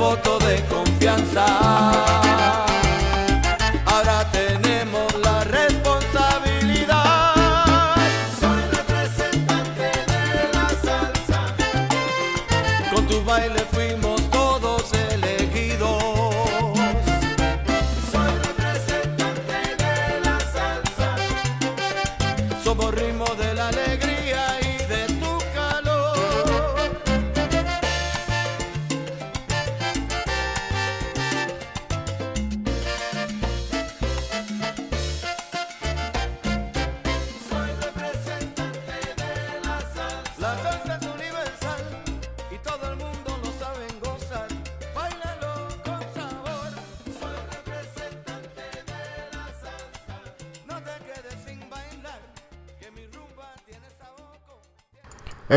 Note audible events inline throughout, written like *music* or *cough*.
voto de confianza.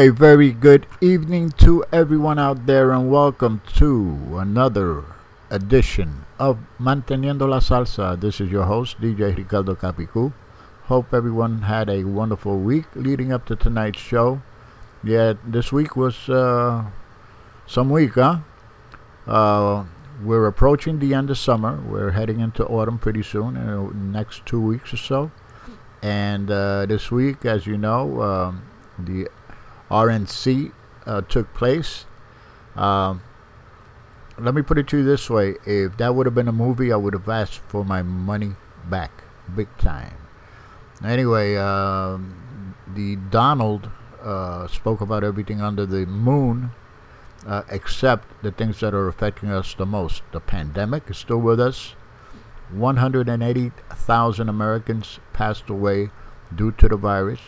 A very good evening to everyone out there, and welcome to another edition of Manteniendo la Salsa. This is your host, DJ Ricardo Capicu. Hope everyone had a wonderful week leading up to tonight's show. Yeah, this week was uh, some week, huh? Uh, we're approaching the end of summer. We're heading into autumn pretty soon, in the next two weeks or so. And uh, this week, as you know, um, the RNC uh, took place. Um, let me put it to you this way: if that would have been a movie, I would have asked for my money back, big time. Anyway, um, the Donald uh, spoke about everything under the moon, uh, except the things that are affecting us the most. The pandemic is still with us. 180,000 Americans passed away due to the virus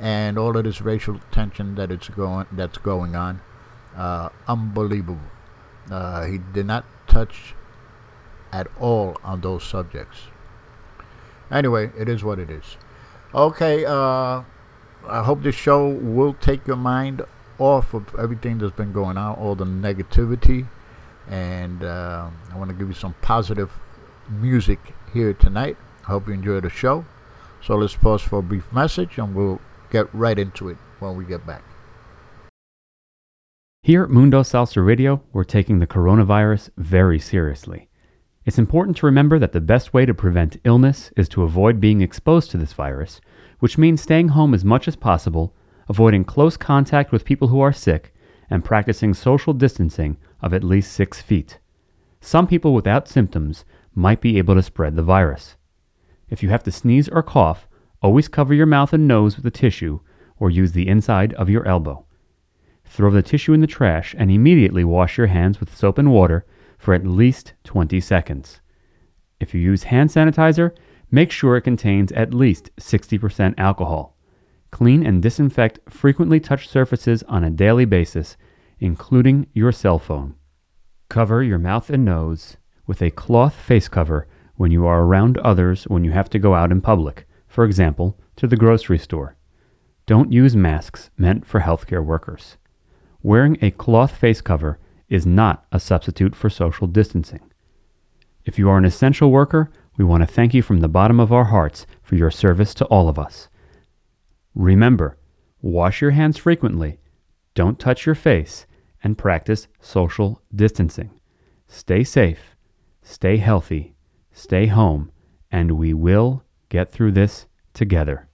and all of this racial tension that it's going that's going on. Uh, unbelievable. Uh, he did not touch at all on those subjects. Anyway, it is what it is. Okay, uh, I hope this show will take your mind off of everything that's been going on, all the negativity, and uh, I want to give you some positive music here tonight. I hope you enjoy the show. So let's pause for a brief message and we'll get right into it when we get back. Here at Mundo Salsa Radio, we're taking the coronavirus very seriously. It's important to remember that the best way to prevent illness is to avoid being exposed to this virus, which means staying home as much as possible, avoiding close contact with people who are sick, and practicing social distancing of at least six feet. Some people without symptoms might be able to spread the virus. If you have to sneeze or cough, always cover your mouth and nose with a tissue or use the inside of your elbow. Throw the tissue in the trash and immediately wash your hands with soap and water for at least 20 seconds. If you use hand sanitizer, make sure it contains at least 60% alcohol. Clean and disinfect frequently touched surfaces on a daily basis, including your cell phone. Cover your mouth and nose with a cloth face cover when you are around others when you have to go out in public, for example, to the grocery store. Don't use masks meant for healthcare workers. Wearing a cloth face cover is not a substitute for social distancing. If you are an essential worker, we want to thank you from the bottom of our hearts for your service to all of us. Remember, wash your hands frequently, don't touch your face, and practice social distancing. Stay safe, stay healthy, stay home, and we will get through this together.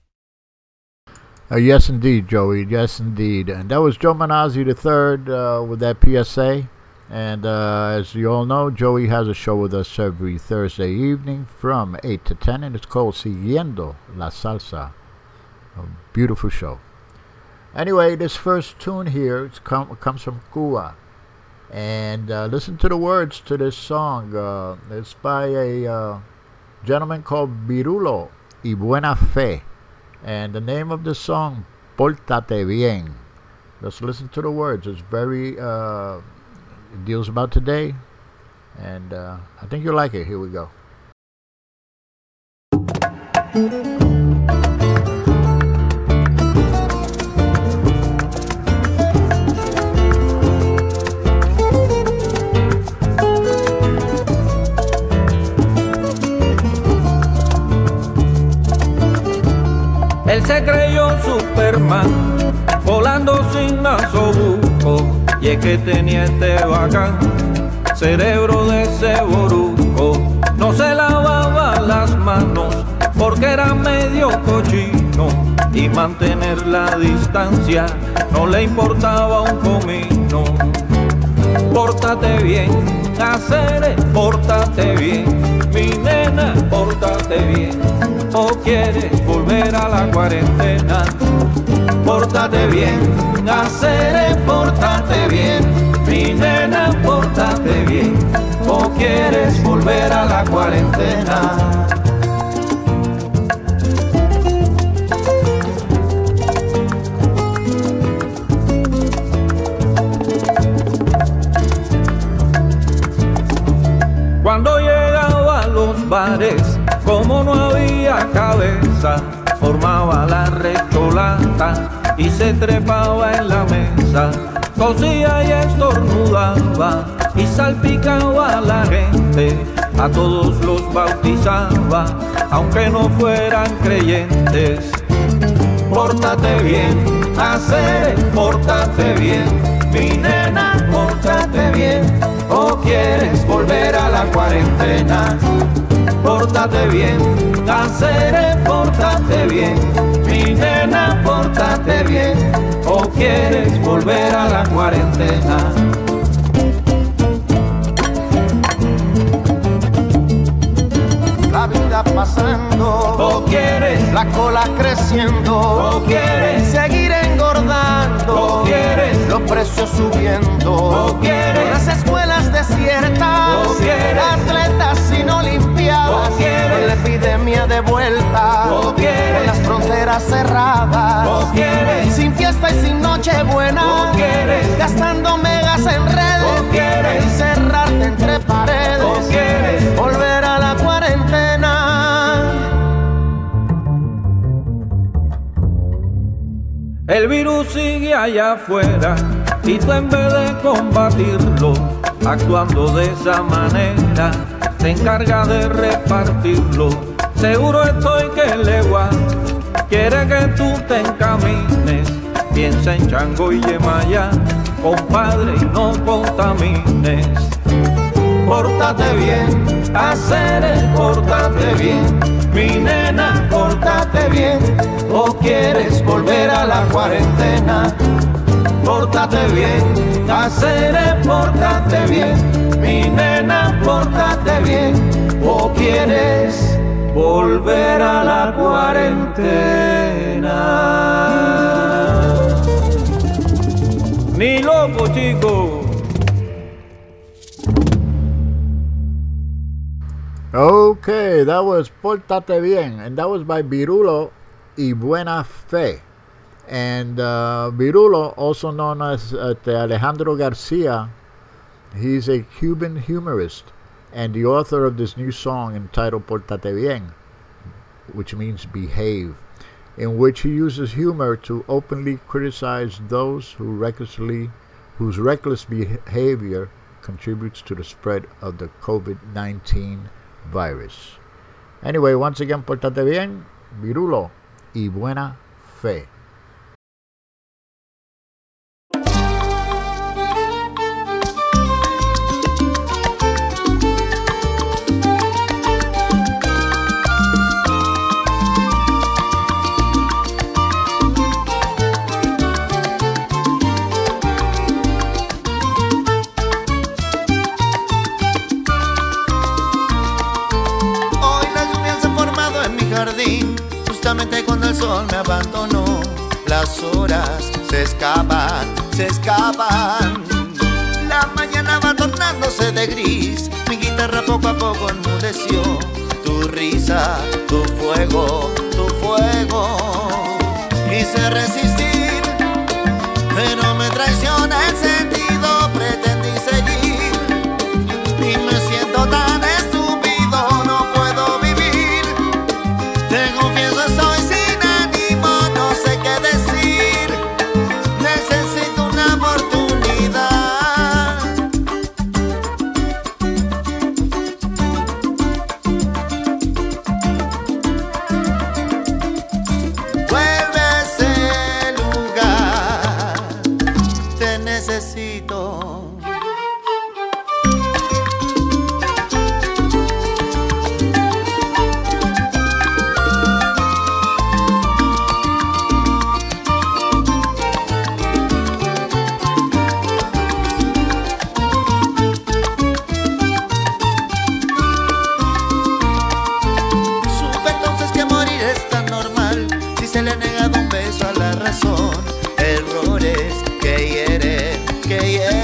Uh, yes, indeed, Joey. Yes, indeed. And that was Joe Manazzi III uh, with that PSA. And uh, as you all know, Joey has a show with us every Thursday evening from 8 to 10, and it's called Siguiendo la Salsa. A beautiful show. Anyway, this first tune here com- comes from Cuba. And uh, listen to the words to this song. Uh, it's by a uh, gentleman called Virulo y Buena Fe. And the name of the song, Pórtate Bien. Let's listen to the words. It's very, uh, it deals about today. And uh, I think you'll like it. Here we go. Él se creyó Superman, volando sin nasobuco, y es que tenía este bacán, cerebro de ese boruco. No se lavaba las manos porque era medio cochino y mantener la distancia no le importaba un comino. Pórtate bien, hacer, pórtate bien, mi nena, pórtate bien, o quieres volver a la cuarentena. Pórtate bien, hacer, pórtate bien, mi nena, pórtate bien, o quieres volver a la cuarentena. Bares, como no había cabeza, formaba la recholata y se trepaba en la mesa. Cosía y estornudaba y salpicaba a la gente, a todos los bautizaba, aunque no fueran creyentes. Pórtate bien, hacer, pórtate bien, mi nena, pórtate bien, o quieres volver a la cuarentena. Pórtate bien, hacer, pórtate bien, mi nena, pórtate bien, o quieres volver a la cuarentena. la vida pasando, O quieres, la cola creciendo, o quieres, seguir engordando, o quieres, los precios subiendo, o quieres, las escuelas desiertas, O quieres. atletas con la epidemia de vuelta, con las fronteras cerradas, O quieres. sin fiesta y sin noche buena, gastando megas en redes, O quieres. encerrarte entre paredes, O quieres. volver a la cuarentena. El virus sigue allá afuera y tú en vez de combatirlo, actuando de esa manera, encarga de repartirlo. Seguro estoy que el legua quiere que tú te encamines. Piensa en Chango y Yemaya, compadre, y no contamines. Pórtate bien, hacer, pórtate bien, mi nena, pórtate bien, o quieres volver a la cuarentena. Pórtate bien, hacer, pórtate bien, mi nena, pórtate bien, o quieres volver a la cuarentena. Ni loco, chico. Okay, that was Pórtate Bien, and that was by Virulo y Buena Fe. And uh, Virulo, also known as uh, Alejandro Garcia, he's a Cuban humorist and the author of this new song entitled Pórtate Bien, which means behave, in which he uses humor to openly criticize those who recklessly, whose reckless behavior contributes to the spread of the COVID-19 virus. Anyway, once again, Pórtate Bien, Virulo y Buena Fe. me abandonó, las horas se escapan, se escapan. La mañana va tornándose de gris, mi guitarra poco a poco enmudeció. Tu risa, tu fuego, tu fuego. Quise resistir, pero me traicionaste. yeah, yeah.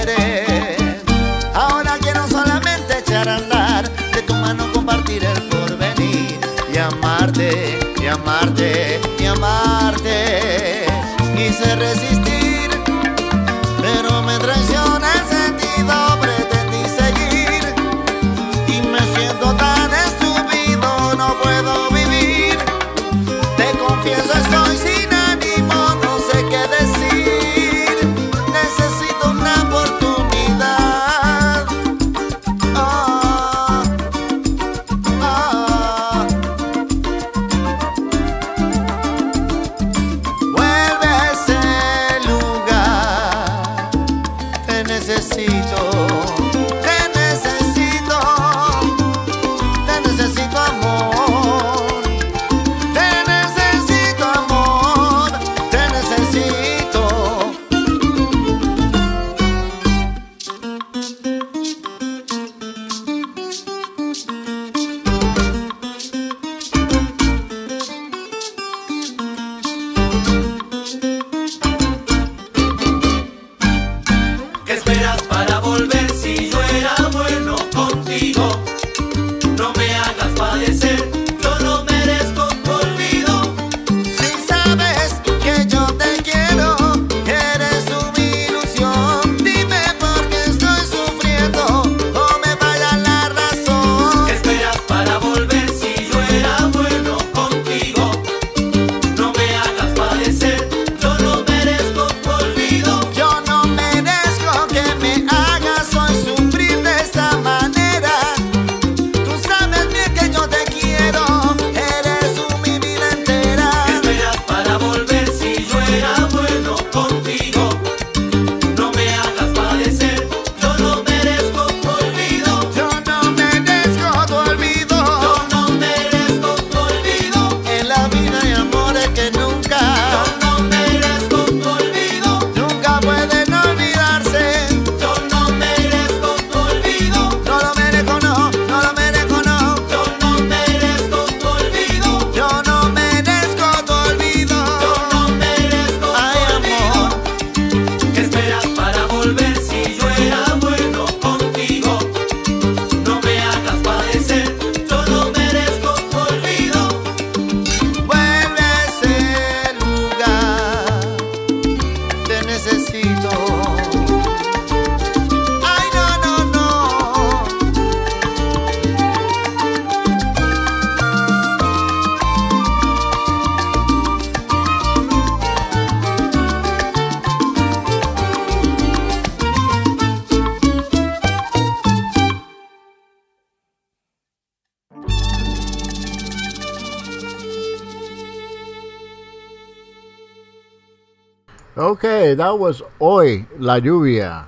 that was Hoy La Lluvia.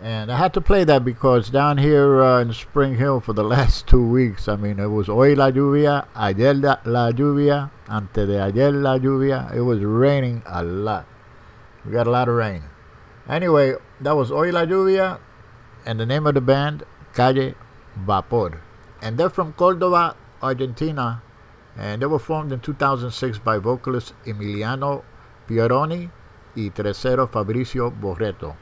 And I had to play that because down here uh, in Spring Hill for the last *laughs* two weeks, I mean, it was Hoy la lluvia, ayer la, lluvia, antes de ayer la lluvia. It was raining a lot. We got a lot of rain. Anyway, that was Hoy la lluvia, and the name of the band, Calle Vapor. And they're from Cordoba, Argentina, and they were formed in 2006 by vocalist Emiliano Pieroni y Tercero Fabricio Borreto.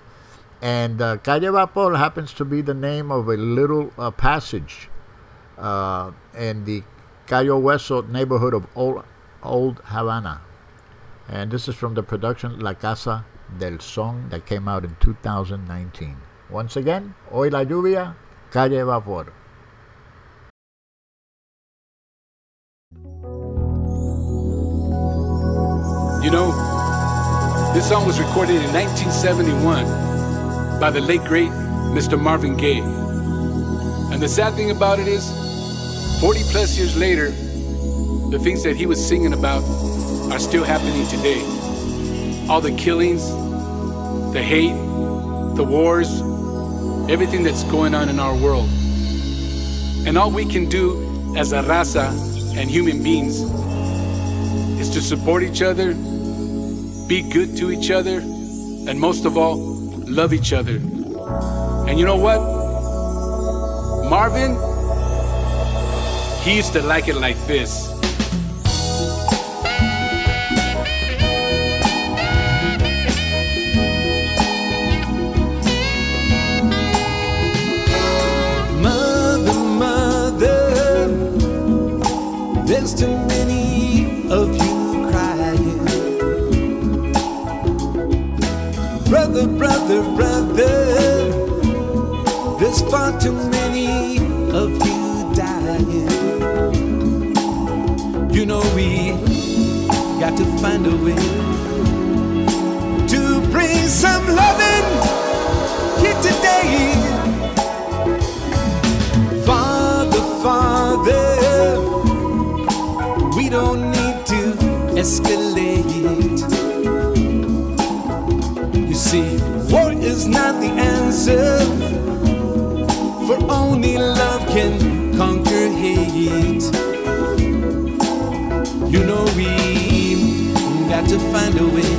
And uh, Calle Vapor happens to be the name of a little uh, passage uh, in the Cayo Hueso neighborhood of Old, Old Havana. And this is from the production La Casa del Son that came out in 2019. Once again, Hoy la lluvia, Calle Vapor. You know, this song was recorded in 1971 by the late great Mr. Marvin Gaye. And the sad thing about it is, 40 plus years later, the things that he was singing about are still happening today. All the killings, the hate, the wars, everything that's going on in our world. And all we can do as a raza and human beings is to support each other, be good to each other, and most of all, love each other. And you know what? Marvin, he used to like it like this. Too many of you dying. You know we got to find a way to bring some loving here today. Father, Father, we don't need to escalate. You see, war is not the answer, only love can conquer hate. You know, we got to find a way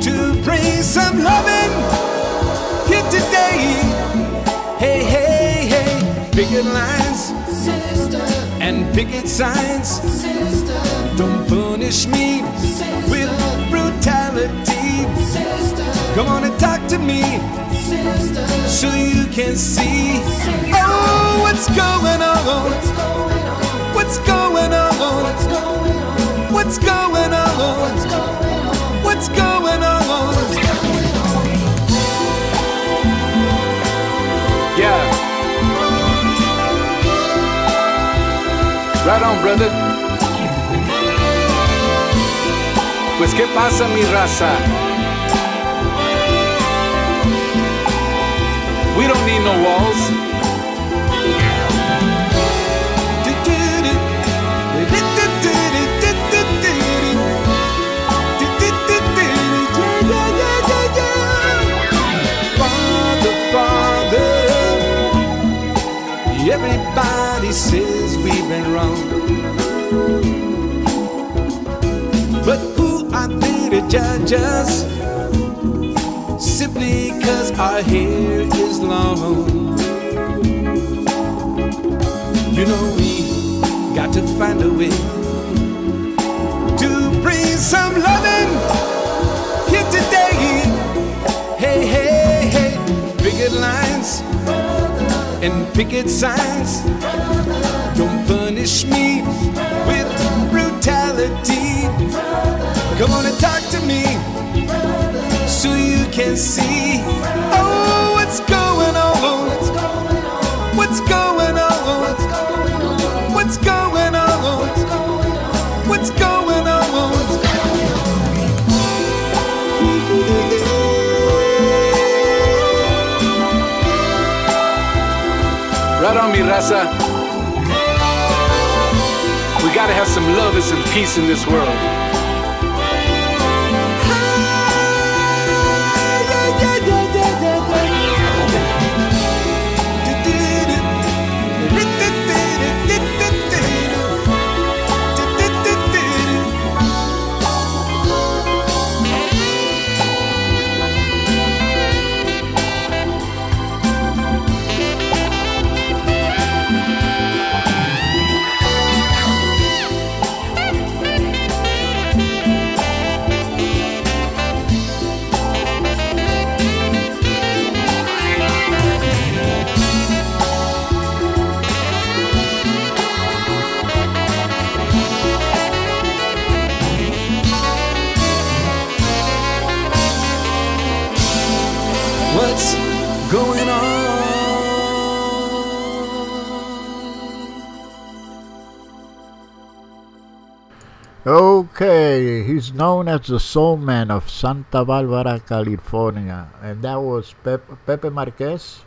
to bring some loving here today. Hey, hey, hey, picket lines sister, and picket signs. sister. Don't punish me Come on and talk to me sister, so you can see. Oh, what's going on? what's going on? What's going on? What's going on? What's going on? What's going on? Yeah. Right on, brother. Pues qué pasa, mi raza? We don't need no walls. Father, Father, everybody says we've been wrong. But who are they to judge us? Simply because our hair is long. You know, we got to find a way to bring some loving here today. Hey, hey, hey, picket lines and picket signs. Don't punish me with brutality. Come on and talk to me can see. Oh, what's going on? What's going on? What's going on? What's going on? Right on, mi raza. We gotta have some love and some peace in this world. Known as the soul man of Santa Barbara, California, and that was Pep- Pepe Marquez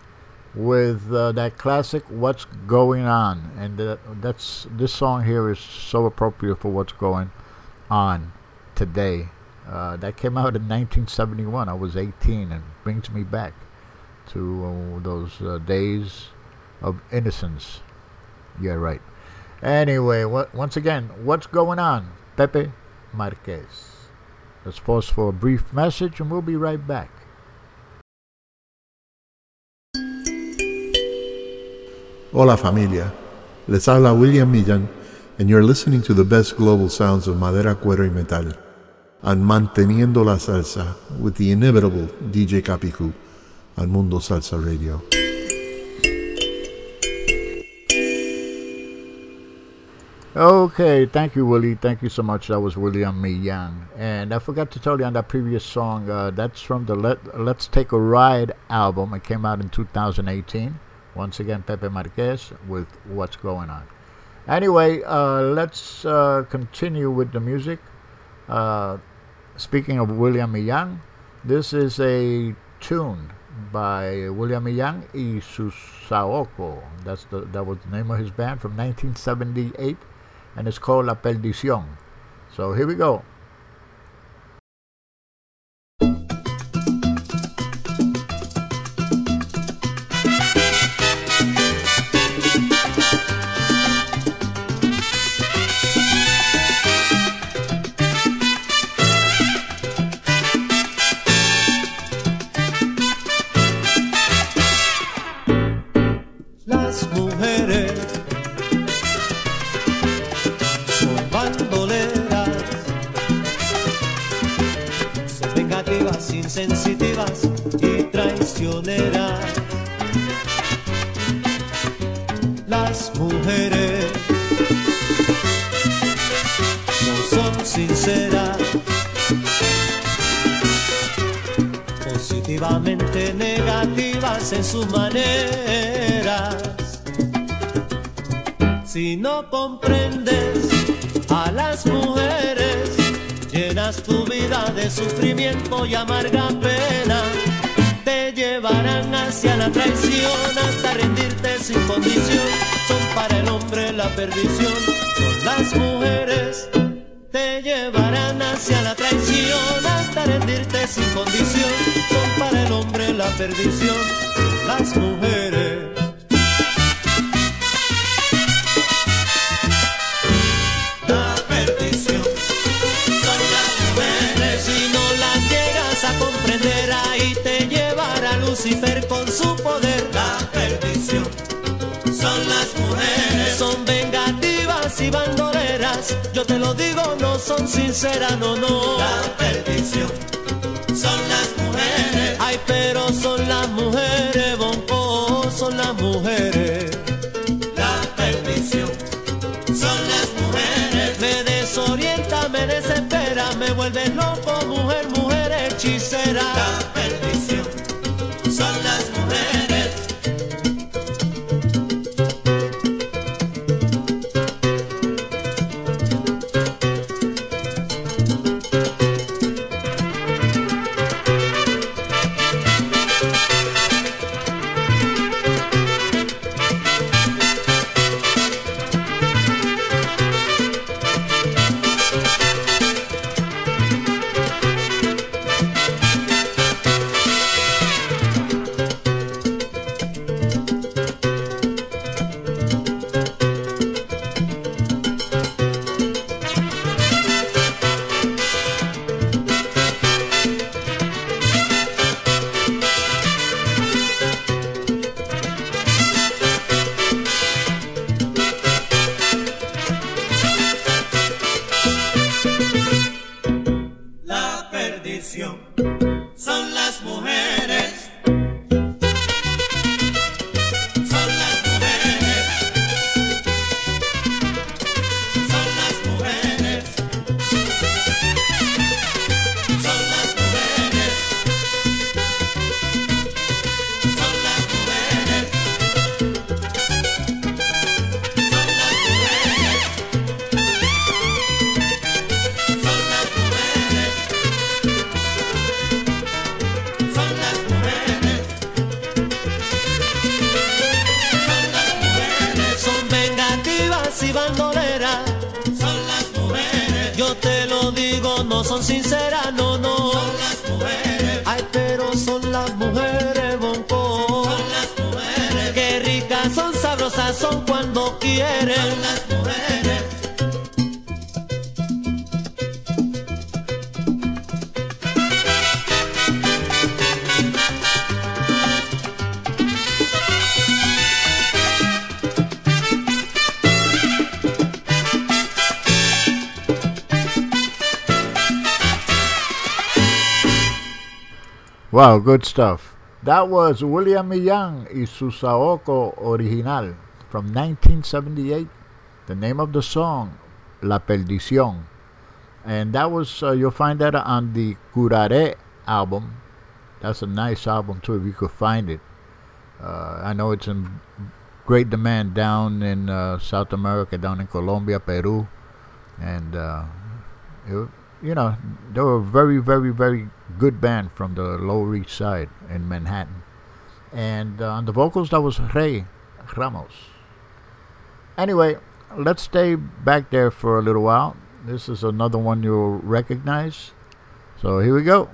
with uh, that classic "What's Going On," and uh, that's this song here is so appropriate for what's going on today. Uh, that came out in 1971. I was 18, and brings me back to uh, those uh, days of innocence. Yeah, right. Anyway, once again, what's going on? Pepe Marquez. Let's pause for a brief message and we'll be right back. Hola familia, les habla William Millan and you're listening to the best global sounds of madera, cuero y metal on Manteniendo la Salsa with the inimitable DJ Capicu on Mundo Salsa Radio. Okay, thank you, Willie. Thank you so much. That was William Millán. And I forgot to tell you on that previous song, uh, that's from the Let, Let's Take a Ride album. It came out in 2018. Once again, Pepe Marquez with What's Going On. Anyway, uh, let's uh, continue with the music. Uh, speaking of William Millán, this is a tune by William Millán y Susaoko. That's the that was the name of his band from 1978, and it's called La Perdición. So here we go. Las mujeres no son sinceras, positivamente negativas en sus maneras. Si no comprendes a las mujeres, llenas tu vida de sufrimiento y amarga pena. Llevarán hacia la traición hasta rendirte sin condición. Son para el hombre la perdición, son las mujeres. Te llevarán hacia la traición hasta rendirte sin condición. Son para el hombre la perdición, las mujeres. Y bandoleras. Yo te lo digo, no son sinceras, no, no. La perdición son las mujeres. Ay, pero son las mujeres, bonco, son las mujeres. La perdición son las mujeres. Me desorienta, me desespera, me vuelve loco, mujer, mujer hechicera. La perdición good stuff. That was William Millán y su original from 1978. The name of the song, La Perdición. And that was, uh, you'll find that on the Curare album. That's a nice album too, if you could find it. Uh, I know it's in great demand down in uh, South America, down in Colombia, Peru. And, uh, it, you know, they were a very, very, very good band from the Lower East Side in Manhattan. And uh, on the vocals, that was Rey Ramos. Anyway, let's stay back there for a little while. This is another one you'll recognize. So here we go.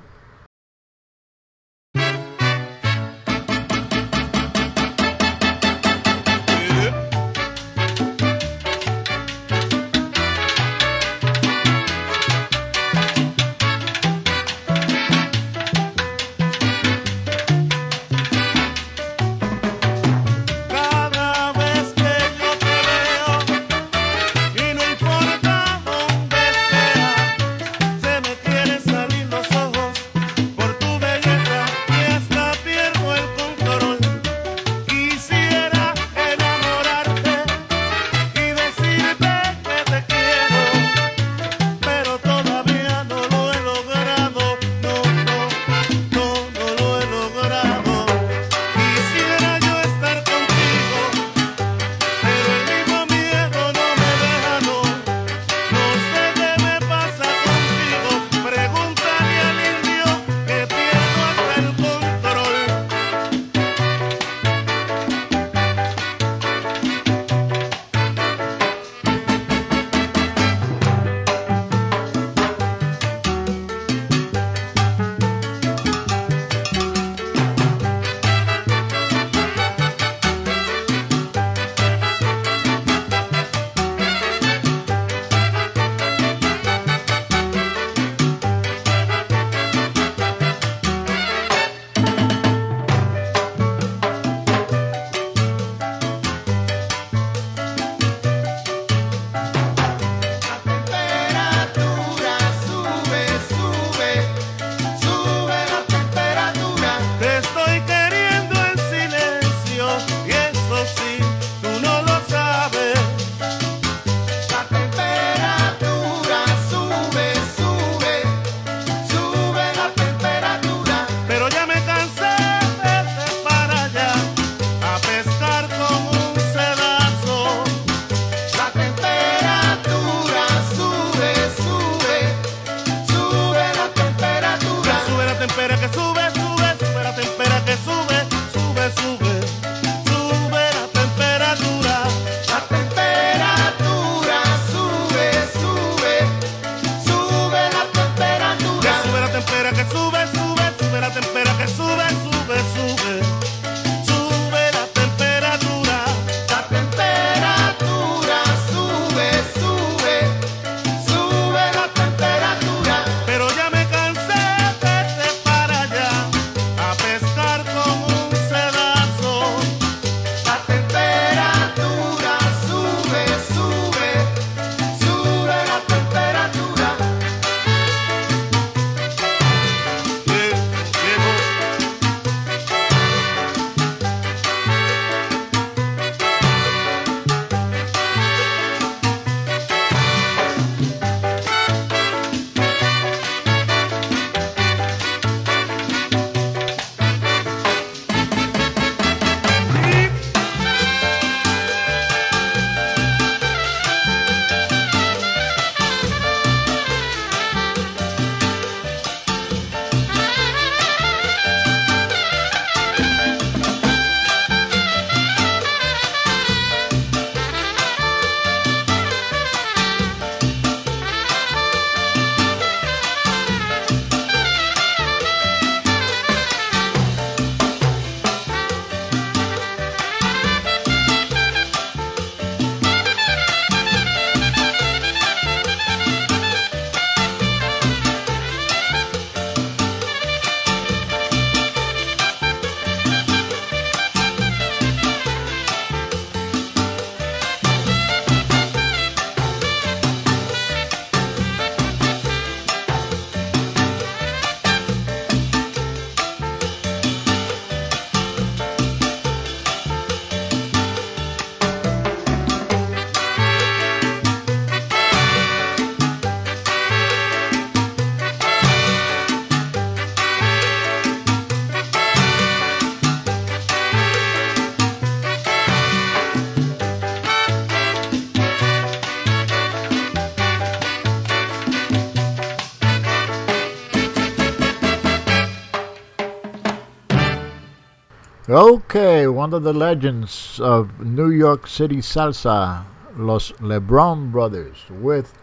Okay, one of the legends of New York City salsa, Los LeBron Brothers with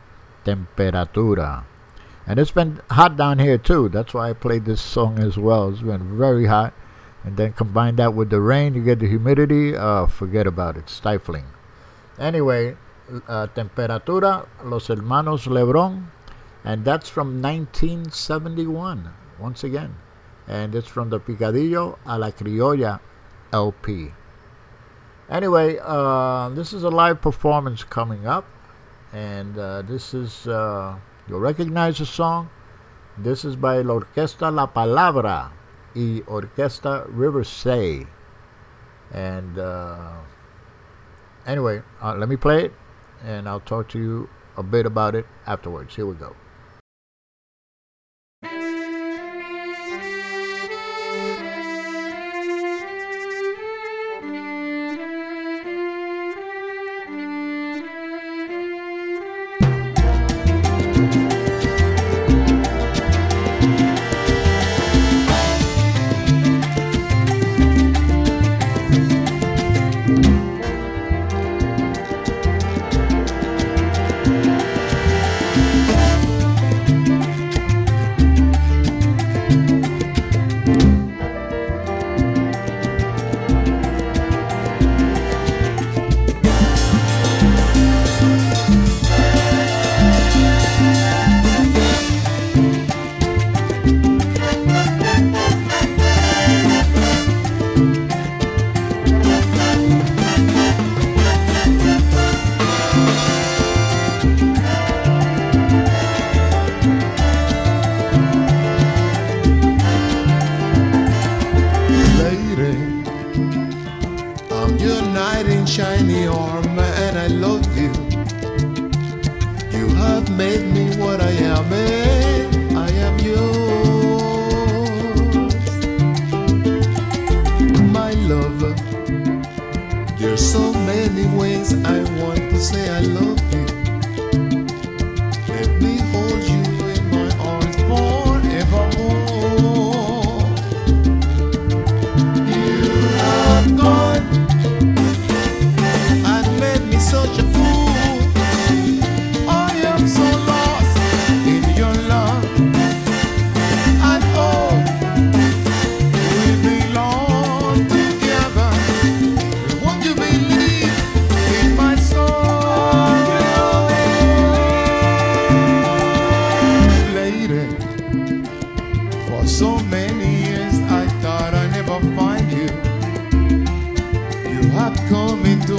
Temperatura. And it's been hot down here too. That's why I played this song as well. It's been very hot. And then combine that with the rain, you get the humidity. Uh, forget about it. Stifling. Anyway, uh, Temperatura, Los Hermanos Lebron. And that's from 1971, once again and it's from the Picadillo a la Criolla LP. Anyway, uh, this is a live performance coming up, and uh, this is, uh, you'll recognize the song. This is by La Orquesta La Palabra y Orquesta Riverside. And uh, anyway, uh, let me play it, and I'll talk to you a bit about it afterwards. Here we go.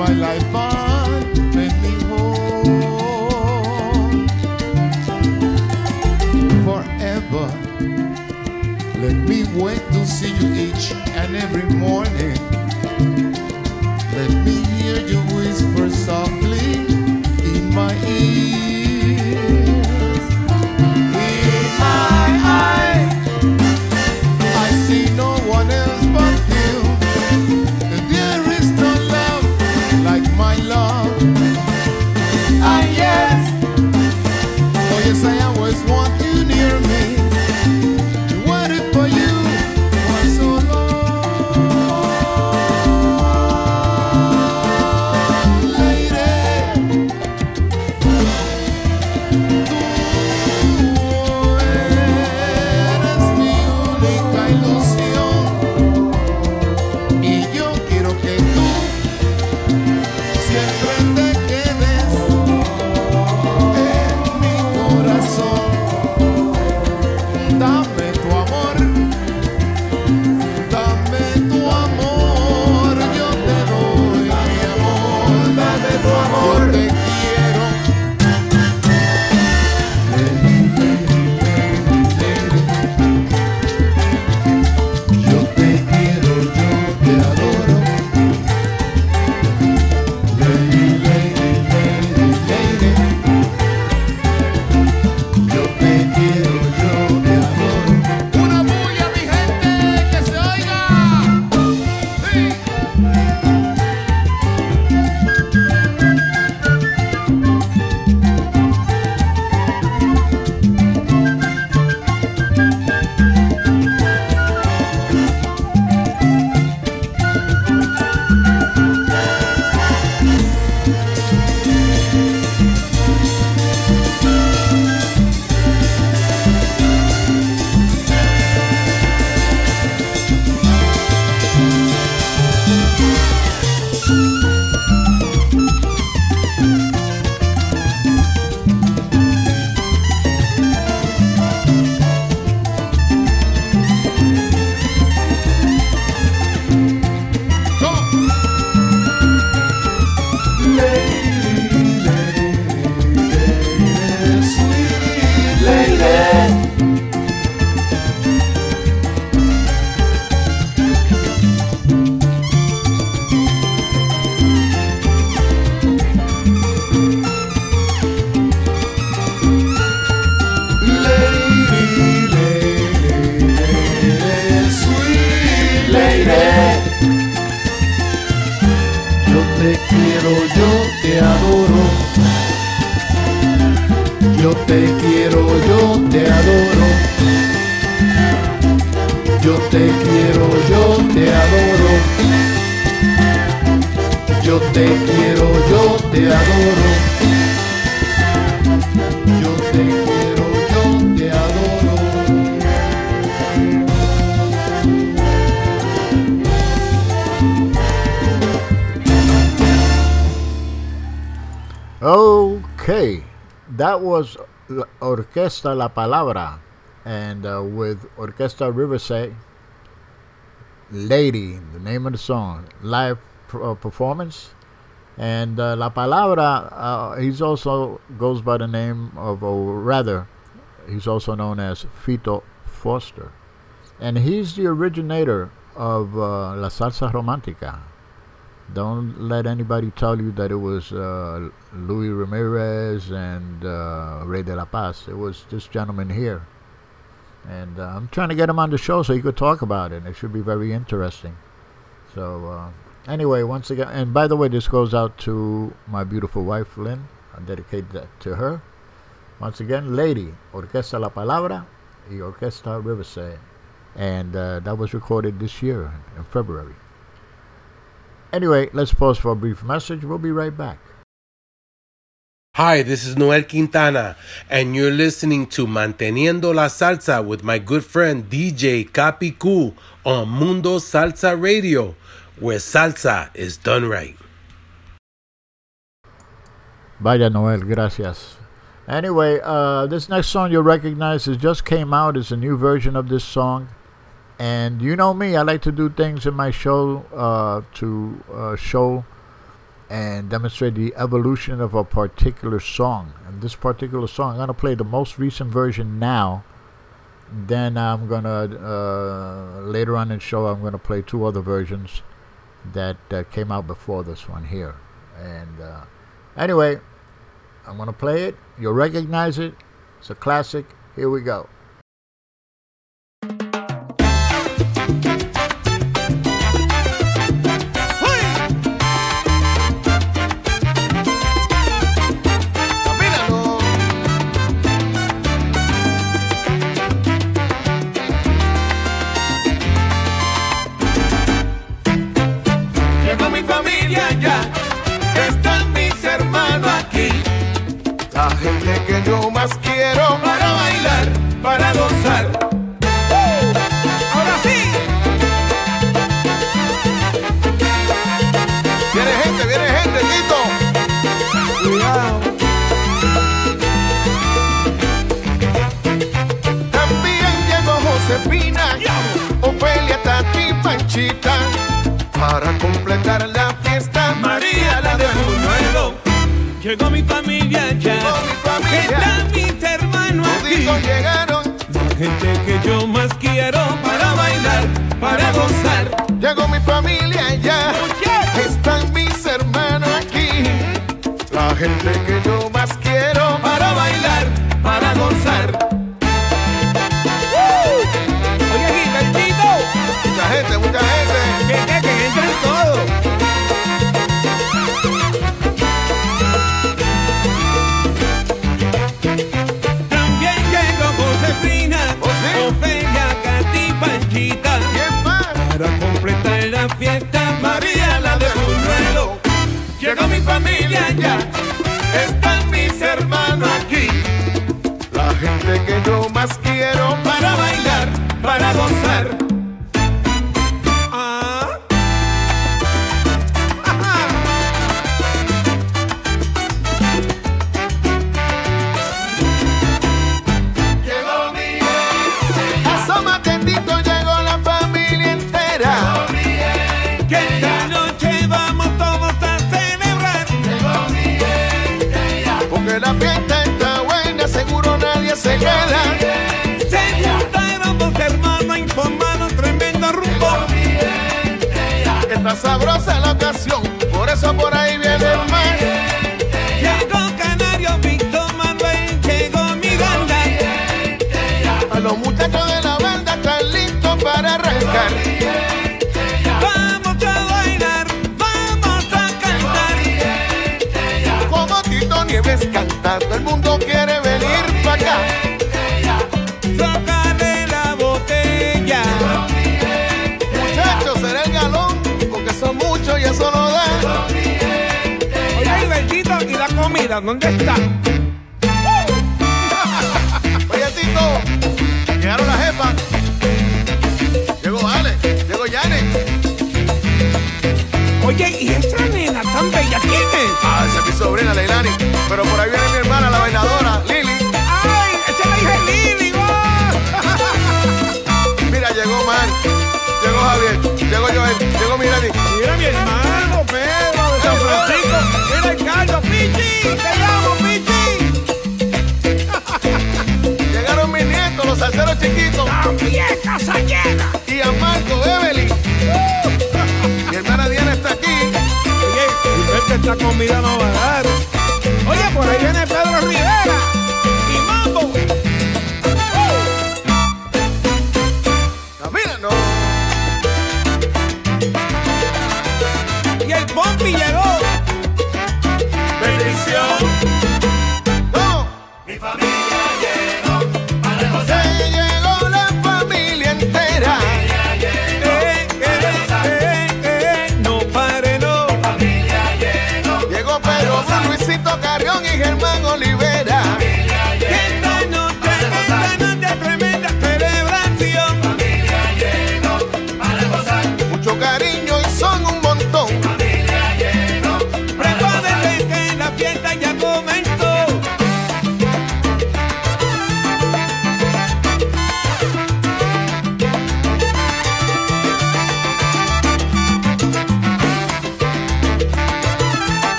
My life and made me whole. Forever. Let me wait to see you each and every morning. Orquesta La Palabra, and uh, with Orquesta Riverside, Lady, the name of the song, live p- uh, performance. And uh, La Palabra, uh, he's also goes by the name of, or rather, he's also known as Fito Foster. And he's the originator of uh, La Salsa Romantica. Don't let anybody tell you that it was uh, Louis Ramirez and uh, Rey de la Paz. It was this gentleman here. And uh, I'm trying to get him on the show so he could talk about it. It should be very interesting. So, uh, anyway, once again, and by the way, this goes out to my beautiful wife, Lynn. I dedicate that to her. Once again, Lady, Orquesta La Palabra y Orquesta Riverside. And uh, that was recorded this year in February. Anyway, let's pause for a brief message. We'll be right back. Hi, this is Noel Quintana, and you're listening to Manteniendo la Salsa with my good friend DJ Capicú on Mundo Salsa Radio, where salsa is done right. Vaya Noel, gracias. Anyway, uh, this next song you'll recognize it just came out. It's a new version of this song. And you know me, I like to do things in my show uh, to uh, show and demonstrate the evolution of a particular song. And this particular song, I'm going to play the most recent version now. Then I'm going to, uh, later on in the show, I'm going to play two other versions that came out before this one here. And uh, anyway, I'm going to play it. You'll recognize it. It's a classic. Here we go. Que yo más quiero. Para bailar, para gozar. Ahora sí. Viene gente, viene gente, Tito. También llegó Josefina, Ofelia, Tati, Panchita. Para completar la fiesta, María la de Buñuelo. Llegó mi familia ya. Llegó mi familia. Llegaron. La gente que yo más quiero para bailar, para gozar. Llegó mi familia ya. Muchachos. Están mis hermanos aquí. La gente que yo más quiero. Para bailar, Llegó mi familia ya, están mis hermanos aquí. La gente que yo más quiero. sabrosa la ocasión, por eso por ahí viene el mar. Llegó Canario, Víctor Manuel, llegó mi banda. A los muchachos de la banda están listos para arrancar. Vamos a bailar, vamos a cantar. Como Tito Nieves canta, todo el mundo quiere. solo da. Oye, Albertito, ¿y la comida dónde está? *laughs* Oye, Tito, llegaron las jefas. Llegó Ale, llegó Yane. Oye, ¿y esta nena tan bella quién es? Ah, esa es mi sobrina, Leilani. Pero por ahí viene *laughs* Llegaron mis nietos, los salteros chiquitos. ¡A pie, casa llena! Y Amando Beverly. *laughs* Mi hermana Diana está aquí. Este está con mira no va a dar. Oye, por ahí viene Pedro Rivera.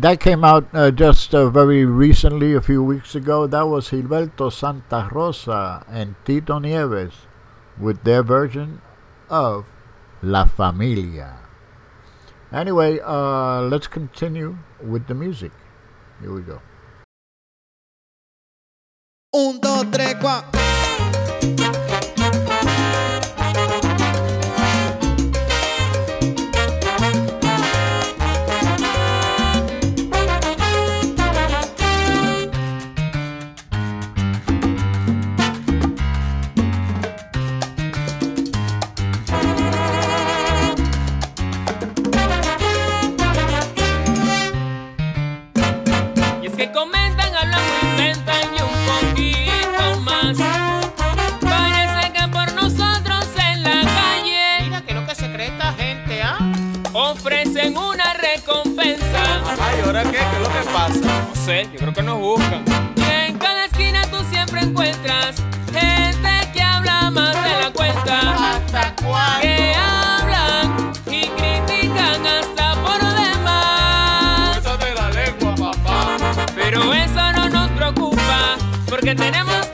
that came out uh, just uh, very recently, a few weeks ago. That was Gilberto Santa Rosa and Tito Nieves with their version of La Familia. Anyway, uh, let's continue with the music. Here we go. Un, dos, tres, merecen una recompensa. Ay, ¿ahora qué? ¿Qué es lo que pasa? No sé, yo creo que nos buscan. Y en cada esquina tú siempre encuentras gente que habla más de la cuenta. ¿Hasta cuándo? Que hablan y critican hasta por demás. Esa de la lengua, papá. Pero eso no nos preocupa, porque tenemos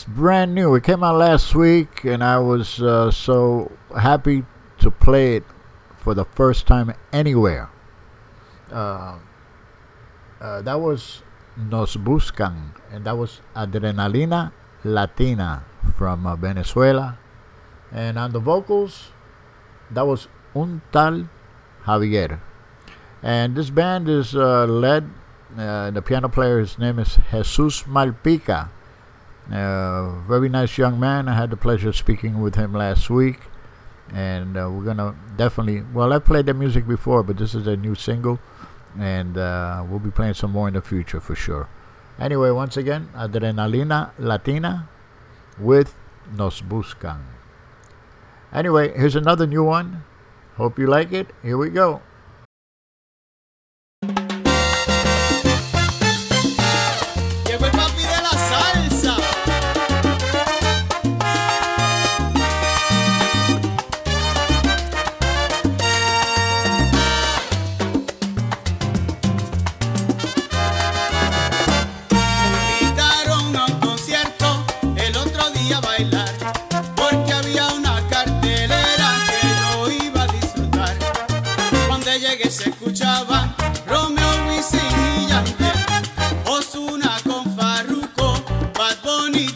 it's brand new. It came out last week, and I was uh, so happy to play it for the first time anywhere. Uh, uh, that was Nos Buscan, and that was Adrenalina Latina from uh, Venezuela. And on the vocals, that was Un Tal Javier. And this band is uh, led, uh, the piano player, his name is Jesus Malpica. Uh, very nice young man. I had the pleasure of speaking with him last week, and uh, we're gonna definitely. Well, I played the music before, but this is a new single, and uh, we'll be playing some more in the future for sure. Anyway, once again, Adrenalina Latina with Nos Buscan. Anyway, here's another new one. Hope you like it. Here we go.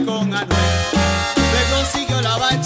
con Anuel. Luego siguió la bacha.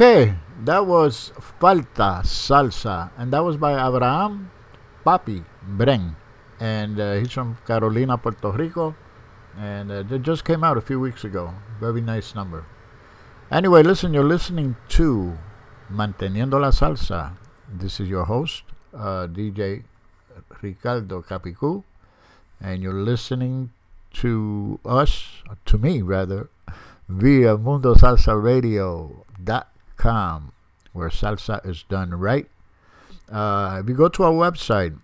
Okay, that was Falta Salsa, and that was by Abraham Papi Bren, and uh, he's from Carolina, Puerto Rico, and uh, it just came out a few weeks ago. Very nice number. Anyway, listen, you're listening to Manteniendo la Salsa. This is your host, uh, DJ Ricardo Capicu, and you're listening to us, to me rather, via mundo salsa mundosalsaradio.com, where salsa is done right. Uh, if you go to our website,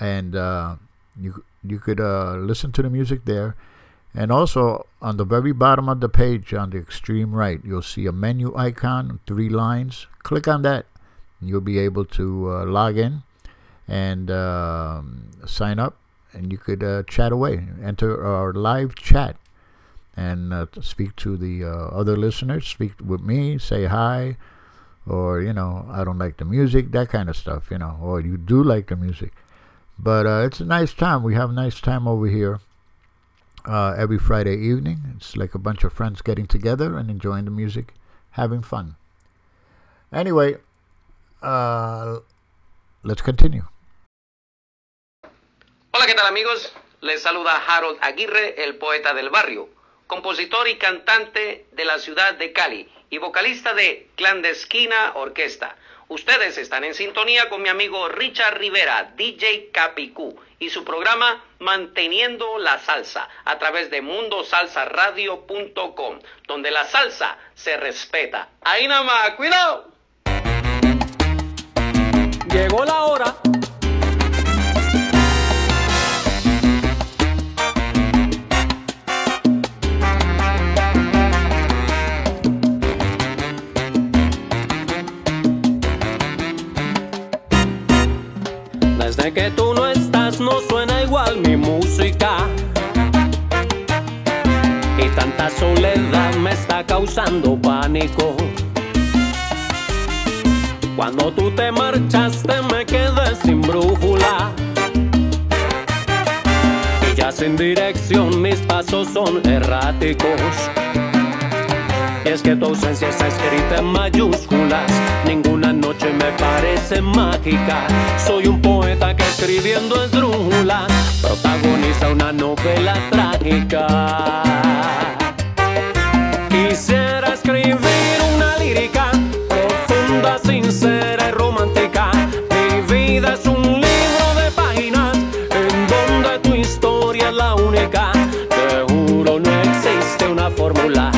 and uh, you you could uh, listen to the music there, and also on the very bottom of the page, on the extreme right, you'll see a menu icon, three lines. Click on that, you'll be able to uh, log in and um sign up, and you could uh, chat away, enter our live chat and uh, speak to the uh, other listeners, speak with me, say hi, or you know, I don't like the music, that kind of stuff, you know, or you do like the music. But uh, it's a nice time. We have a nice time over here uh, every Friday evening. It's like a bunch of friends getting together and enjoying the music, having fun. Anyway, uh, let's continue. Hola, ¿qué tal amigos? Les saluda Harold Aguirre, el poeta del barrio, compositor y cantante de la ciudad de Cali y vocalista de Clandestina Orquesta. Ustedes están en sintonía con mi amigo Richard Rivera, DJ Capicú, y su programa Manteniendo la Salsa a través de mundosalsaradio.com, donde la salsa se respeta. Ahí nada más, cuidado. Llegó la hora. Que tú no estás no suena igual mi música. Y tanta soledad me está causando pánico. Cuando tú te marchaste me quedé sin brújula. Y ya sin dirección mis pasos son erráticos. Y es que tu ausencia está escrita en mayúsculas. Ninguna noche me parece mágica. Soy un poeta que escribiendo esdrújula protagoniza una novela trágica. Quisiera escribir una lírica profunda, sincera y romántica. Mi vida es un libro de páginas en donde tu historia es la única. Te juro, no existe una fórmula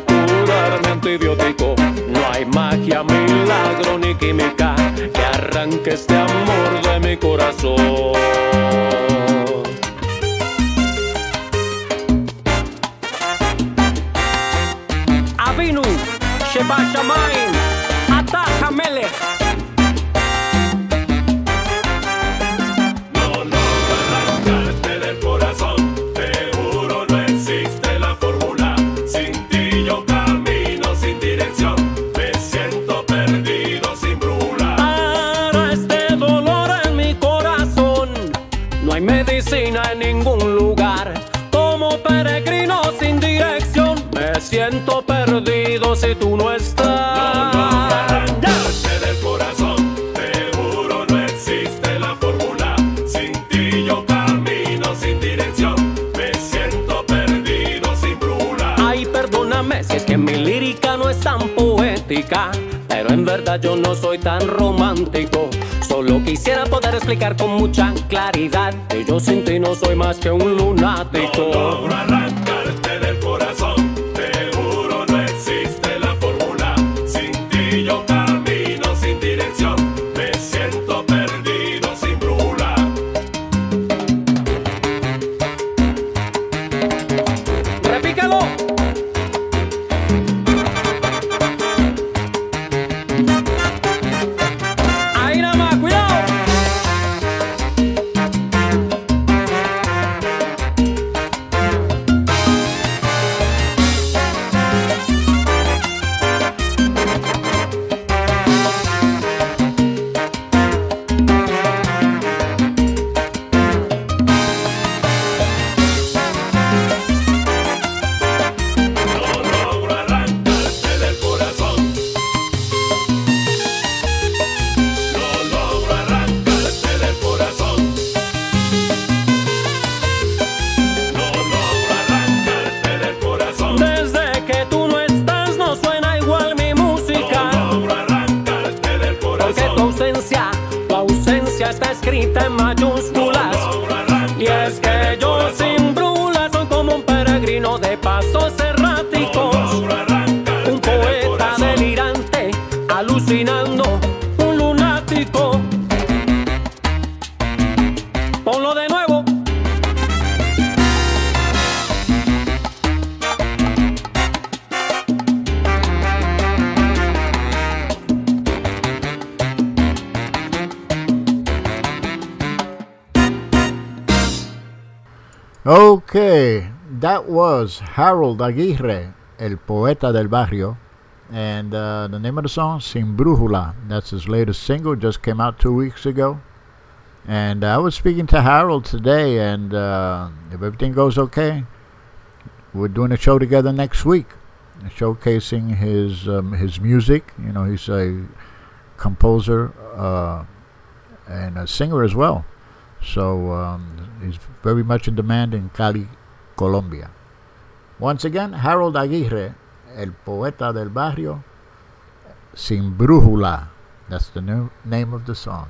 curarme antibiótico. No hay magia, milagro ni química que arranque este amor de mi corazón. Si tú no estás. Arrancarte del corazón. Te juro, no existe la fórmula. Sin ti yo camino sin dirección. Me siento perdido sin brújula. Ay, perdóname si es que mi lírica no es tan poética. Pero en verdad yo no soy tan romántico. Solo quisiera poder explicar con mucha claridad que yo sin ti no soy más que un lunático. Okay, that was Harold Aguirre, El Poeta del Barrio. And uh, the name of the song, Sin Brújula. That's his latest single, just came out two weeks ago. And I was speaking to Harold today, and uh, if everything goes okay, we're doing a show together next week, showcasing his um, his music. You know, he's a composer uh, and a singer as well. So um, he's very much in demand in Cali, Colombia. Once again, Harold Aguirre, El Poeta del Barrio, Sin Brújula. That's the new name of the song.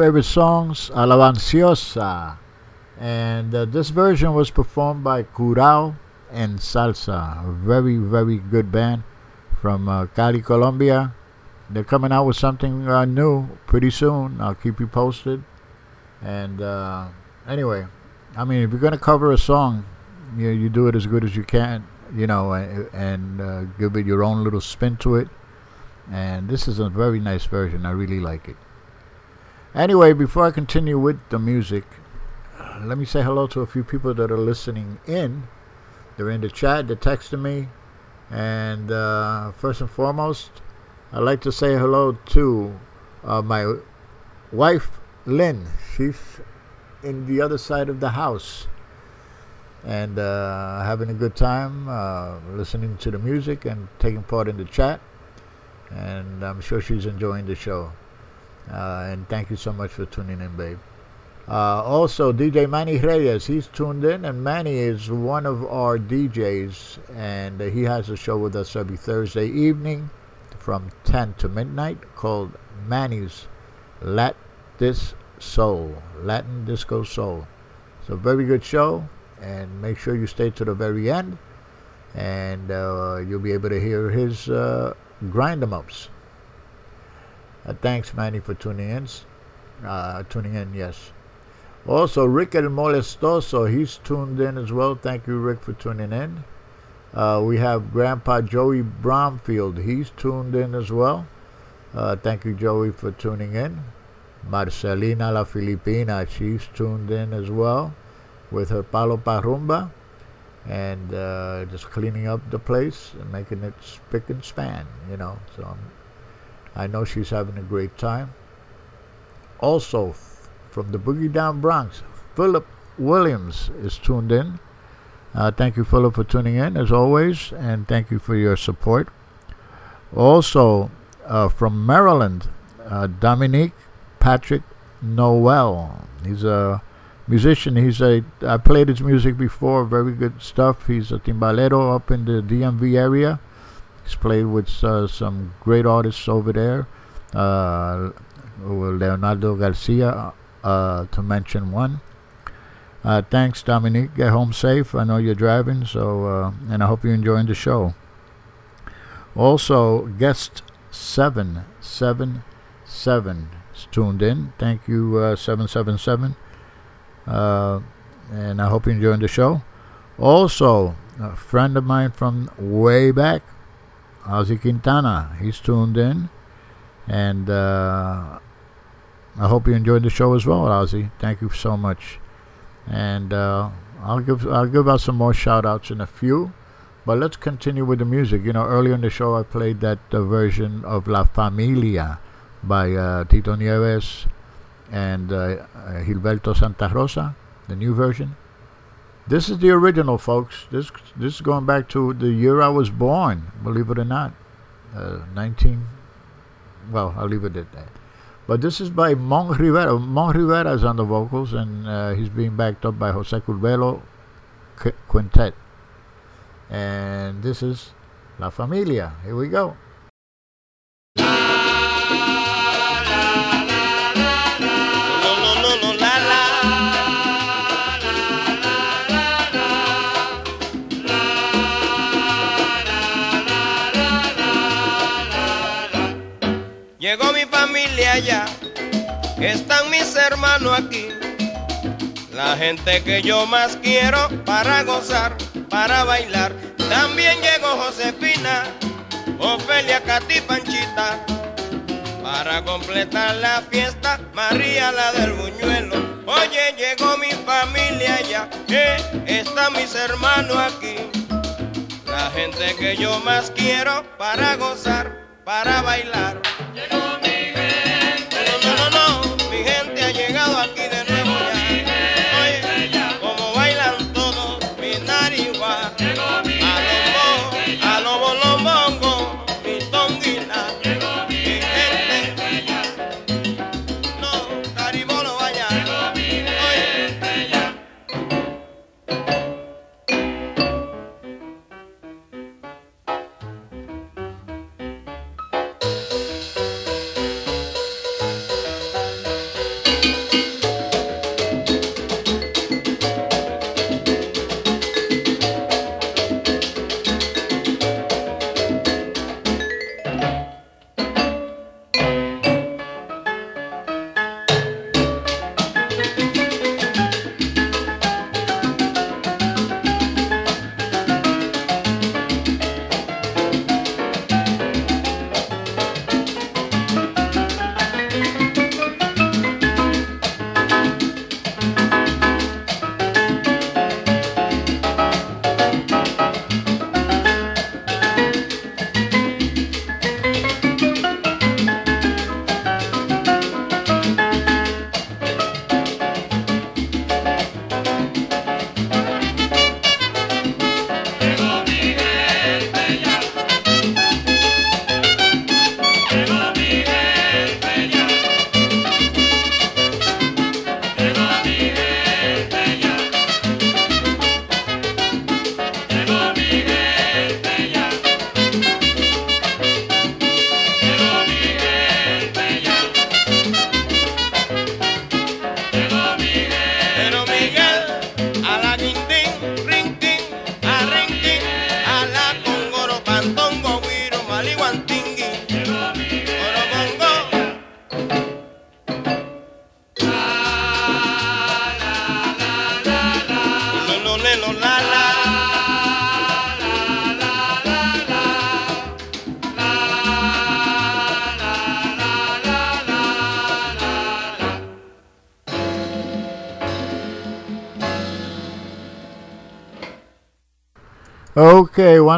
Favorite songs, Alabanciosa. And uh, this version was performed by Curao and Salsa, a very, very good band from uh, Cali, Colombia. They're coming out with something uh, new pretty soon. I'll keep you posted. And uh, anyway, I mean, if you're going to cover a song, you, you do it as good as you can, you know, and, uh, give it your own little spin to it. And this is a very nice version. I really like it. Anyway, before I continue with the music, uh, let me say hello to a few people that are listening in. They're in the chat, they're texting me. And uh, first and foremost, I'd like to say hello to uh, my wife, Lynn. She's in the other side of the house and uh, having a good time uh, listening to the music and taking part in the chat. And I'm sure she's enjoying the show. Uh, and thank you so much for tuning in, babe. Uh, also, DJ Manny Reyes, he's tuned in, and Manny is one of our DJs, and he has a show with us every Thursday evening from 10 to midnight called Manny's Lat This Soul, Latin Disco Soul. It's a very good show, and make sure you stay to the very end, and uh, you'll be able to hear his uh, grind 'em ups. Uh, thanks, Manny, for tuning in. Uh, tuning in, yes. Also, Rick El Molestoso, he's tuned in as well. Thank you, Rick, for tuning in. Uh, we have Grandpa Joey Bromfield. He's tuned in as well. Uh, thank you, Joey, for tuning in. Marcelina La Filipina, she's tuned in as well with her Palo Parumba and uh, just cleaning up the place and making it spick and span, you know. So I'm, I know she's having a great time. Also, from the Boogie Down Bronx, Philip Williams is tuned in. Uh, thank you, Philip, for tuning in as always, and thank you for your support. Also, uh, from Maryland, uh, Dominique Patrick Noel. He's a musician. He's a I played his music before. Very good stuff. He's a timbalero up in the DMV area. He's played with uh, some great artists over there. Uh, Leonardo Garcia, uh, to mention one. Uh, thanks, Dominique. Get home safe. I know you're driving, so uh, and I hope you're enjoying the show. Also, guest seven seven seven is tuned in. Thank you, uh, seven seven seven. And I hope you're enjoying the show. Also, a friend of mine from way back, Ozzy Quintana, he's tuned in, and uh, I hope you enjoyed the show as well, Ozzy. Thank you so much. And uh, I'll give I'll give out some more shout outs in a few. But let's continue with the music. You know, earlier in the show, I played that uh, version of La Familia by uh, Tito Nieves and uh, Gilberto Santa Rosa, the new version. This is the original, folks. This this is going back to the year I was born. Believe it or not, uh, 19. Well, I'll leave it at that. But this is by Mon Rivera. Mon Rivera is on the vocals, and uh, he's being backed up by Jose Curbelo Qu- Quintet. And this is La Familia. Here we go. Ya, están mis hermanos aquí. La gente que yo más quiero para gozar, para bailar. También llegó Josefina, Ofelia, Cati, Panchita. Para completar la fiesta, María la del buñuelo. Oye, llegó mi familia ya, eh, están mis hermanos aquí. La gente que yo más quiero para gozar, para bailar. Llegado aquí de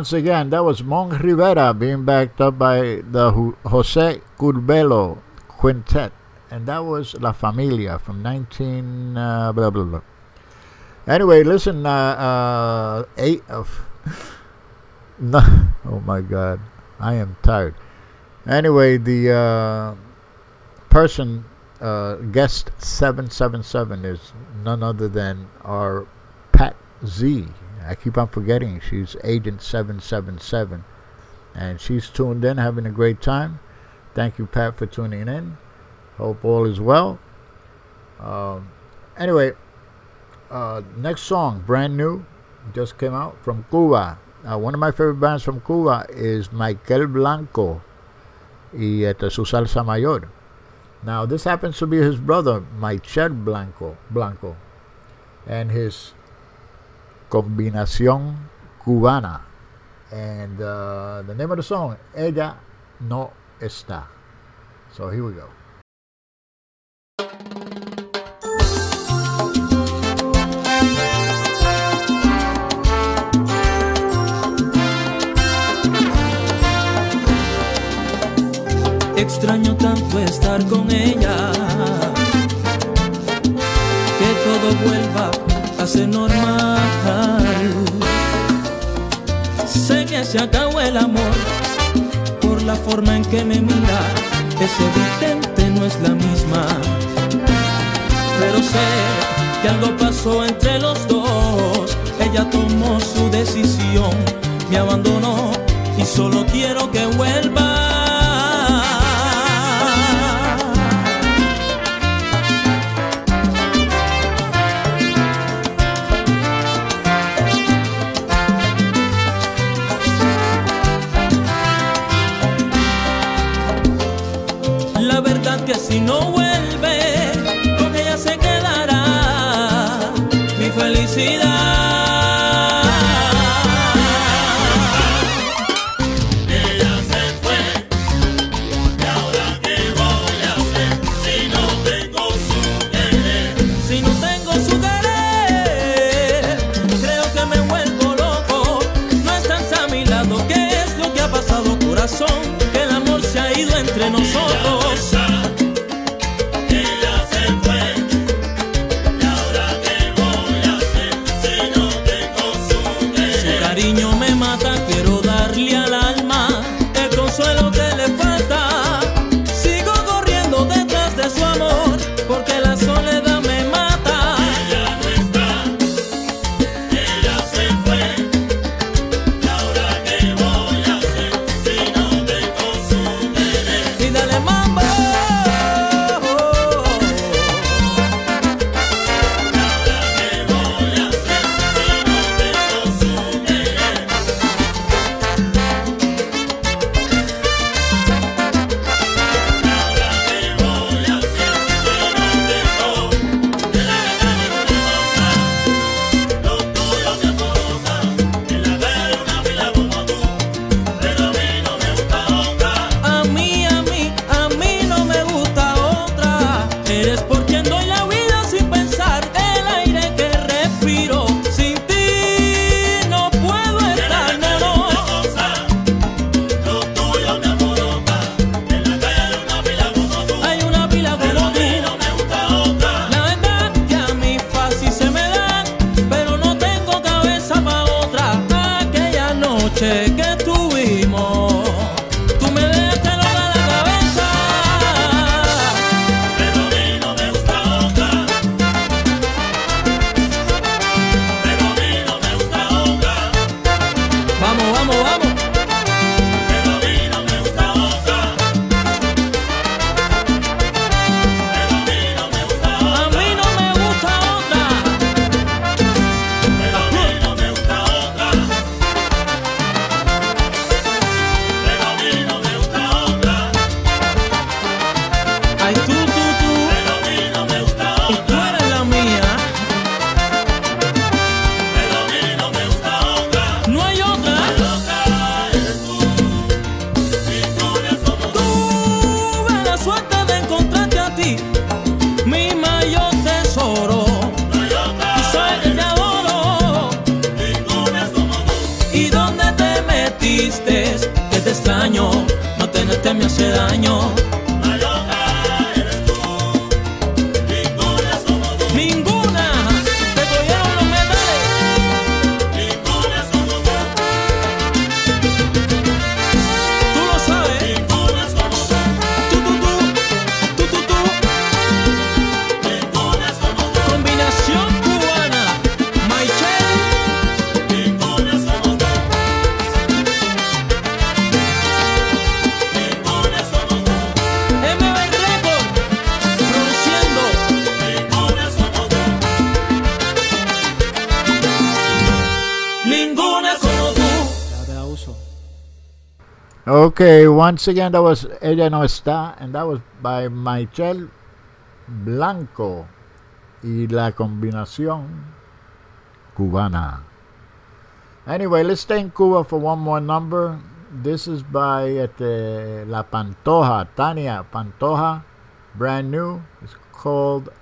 once again, that was Mon Rivera being backed up by the Jose Curbelo Quintet. And that was La Familia from 19. Uh, blah, blah, blah. Anyway, listen, uh, uh, eight of. *laughs* No, oh my God, I am tired. Anyway, the uh, person, uh, guest 777, is none other than our Pat Z. I keep on forgetting she's Agent 777. And she's tuned in, having a great time. Thank you, Pat, for tuning in. Hope all is well. Um, anyway, uh, next song, brand new, just came out from Cuba. Uh, one of my favorite bands from Cuba is Maykel Blanco y este, su salsa mayor. Now, this happens to be his brother, Michel Blanco, Blanco, and his combinación cubana. And uh, the name of the song, Ella No Está. So here we go. Extraño tanto estar con ella, que todo vuelva hace normal. Sé que se acabó el amor por la forma en que me mira. Es evidente, no es la misma. Pero sé que algo pasó entre los dos. Ella tomó su decisión, me abandonó y solo quiero que vuelva. verdad que si no vuelve, con ella se quedará mi felicidad. once again, that was Ella No Está, and that was by Michel Blanco y la combinación cubana. Anyway, let's stay in Cuba for one more number. This is by este, La Pantoja, Tania Pantoja, brand new. It's called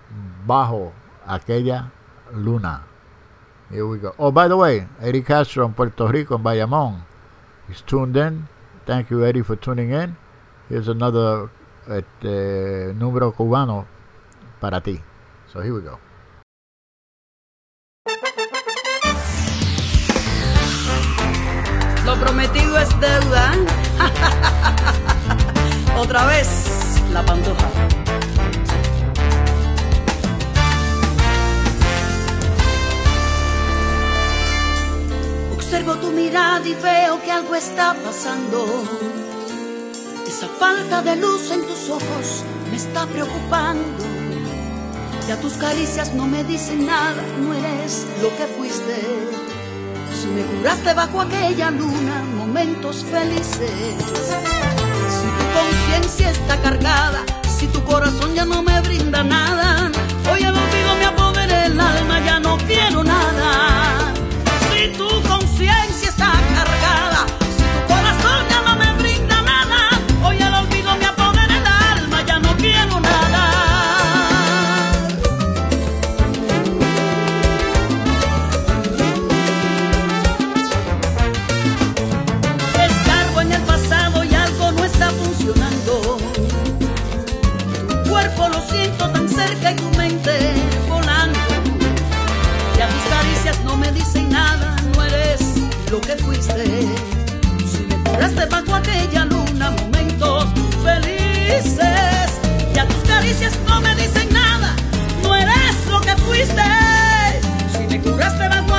Bajo Aquella Luna. Here we go. Oh, by the way, Eric Castro in Puerto Rico, in Bayamón, he's tuned in. Thank you, Eddie, for tuning in. Here's another este, número cubano para ti. So here we go. Lo prometido es deuda. *laughs* Otra vez la pantoja. Observo tu mirada y veo que algo está pasando. Esa falta de luz en tus ojos me está preocupando. Ya tus caricias no me dicen nada, no eres lo que fuiste. Si me curaste bajo aquella luna, momentos felices. Si tu conciencia está cargada, si tu corazón ya no me brinda nada, hoy el olvido me apodera el alma, ya no quiero nada. Curaste bajo aquella luna, momentos felices. Ya tus caricias no me dicen nada, no eres lo que fuiste. Si me curaste bajo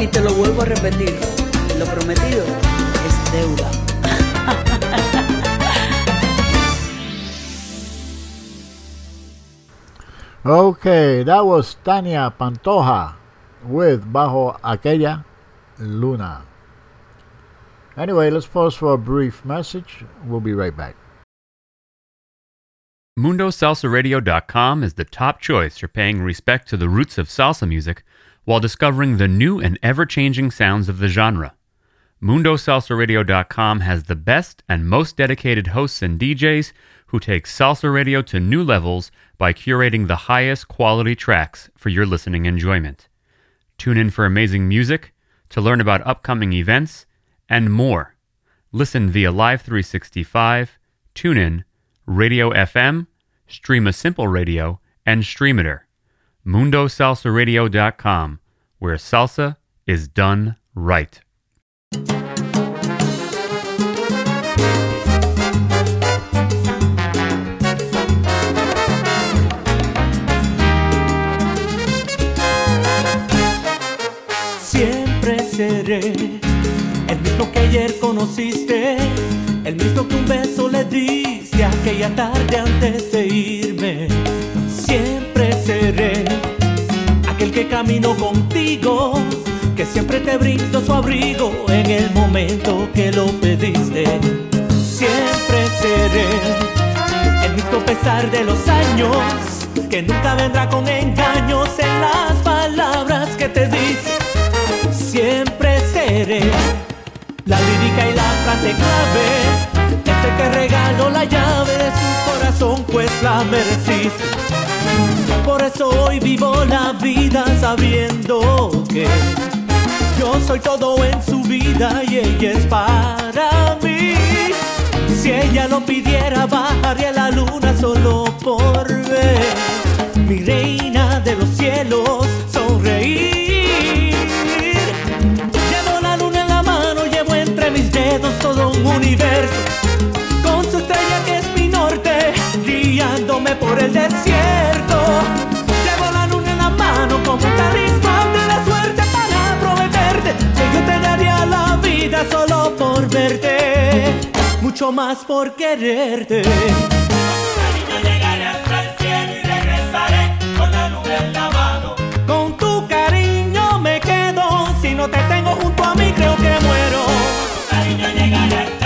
Y te lo vuelvo a repetir, lo prometido es deuda. Okay, that was Tania Pantoja with Bajo Aquella Luna. Anyway, let's pause for a brief message. We'll be right back. MundoSalsaRadio.com is the top choice for paying respect to the roots of salsa music while discovering the new and ever changing sounds of the genre. MundoSalsaRadio.com has the best and most dedicated hosts and DJs who take salsa radio to new levels by curating the highest quality tracks for your listening enjoyment. Tune in for amazing music, to learn about upcoming events, and more. Listen via Live 365, TuneIn, Radio FM, Streema Simple Radio, and Streamiter. MundoSalsaRadio.com, where salsa is done right. Siempre seré mismo que ayer conociste, el mismo que un beso le diste aquella tarde antes de irme. Siempre seré que camino contigo, que siempre te brindo su abrigo en el momento que lo pediste. Siempre seré el mismo pesar de los años, que nunca vendrá con engaños en las palabras que te dice. Siempre seré la lírica y la frase clave, ese que regaló la llave de su corazón, pues la mereciste. Por eso hoy vivo la vida sabiendo que yo soy todo en su vida y ella es para mí. Si ella lo pidiera, bajaría la luna solo por ver mi reina de los cielos sonreír. Llevo la luna en la mano, llevo entre mis dedos todo un universo. Por el desierto. Llevo la luna en la mano como un talismán de la suerte para prometerte que yo te daría la vida solo por verte, mucho más por quererte. Cariño, llegaré hasta el cielo y regresaré con la nube en la mano. Con tu cariño me quedo, si no te tengo junto a mí creo que muero. Cariño, llegaré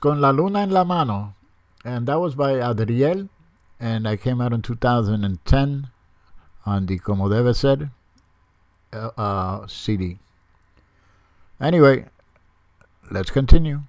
Con la Luna en la Mano. And that was by Adriel. And I came out in 2010 on the Como Debe Ser uh, uh, CD. Anyway, let's continue.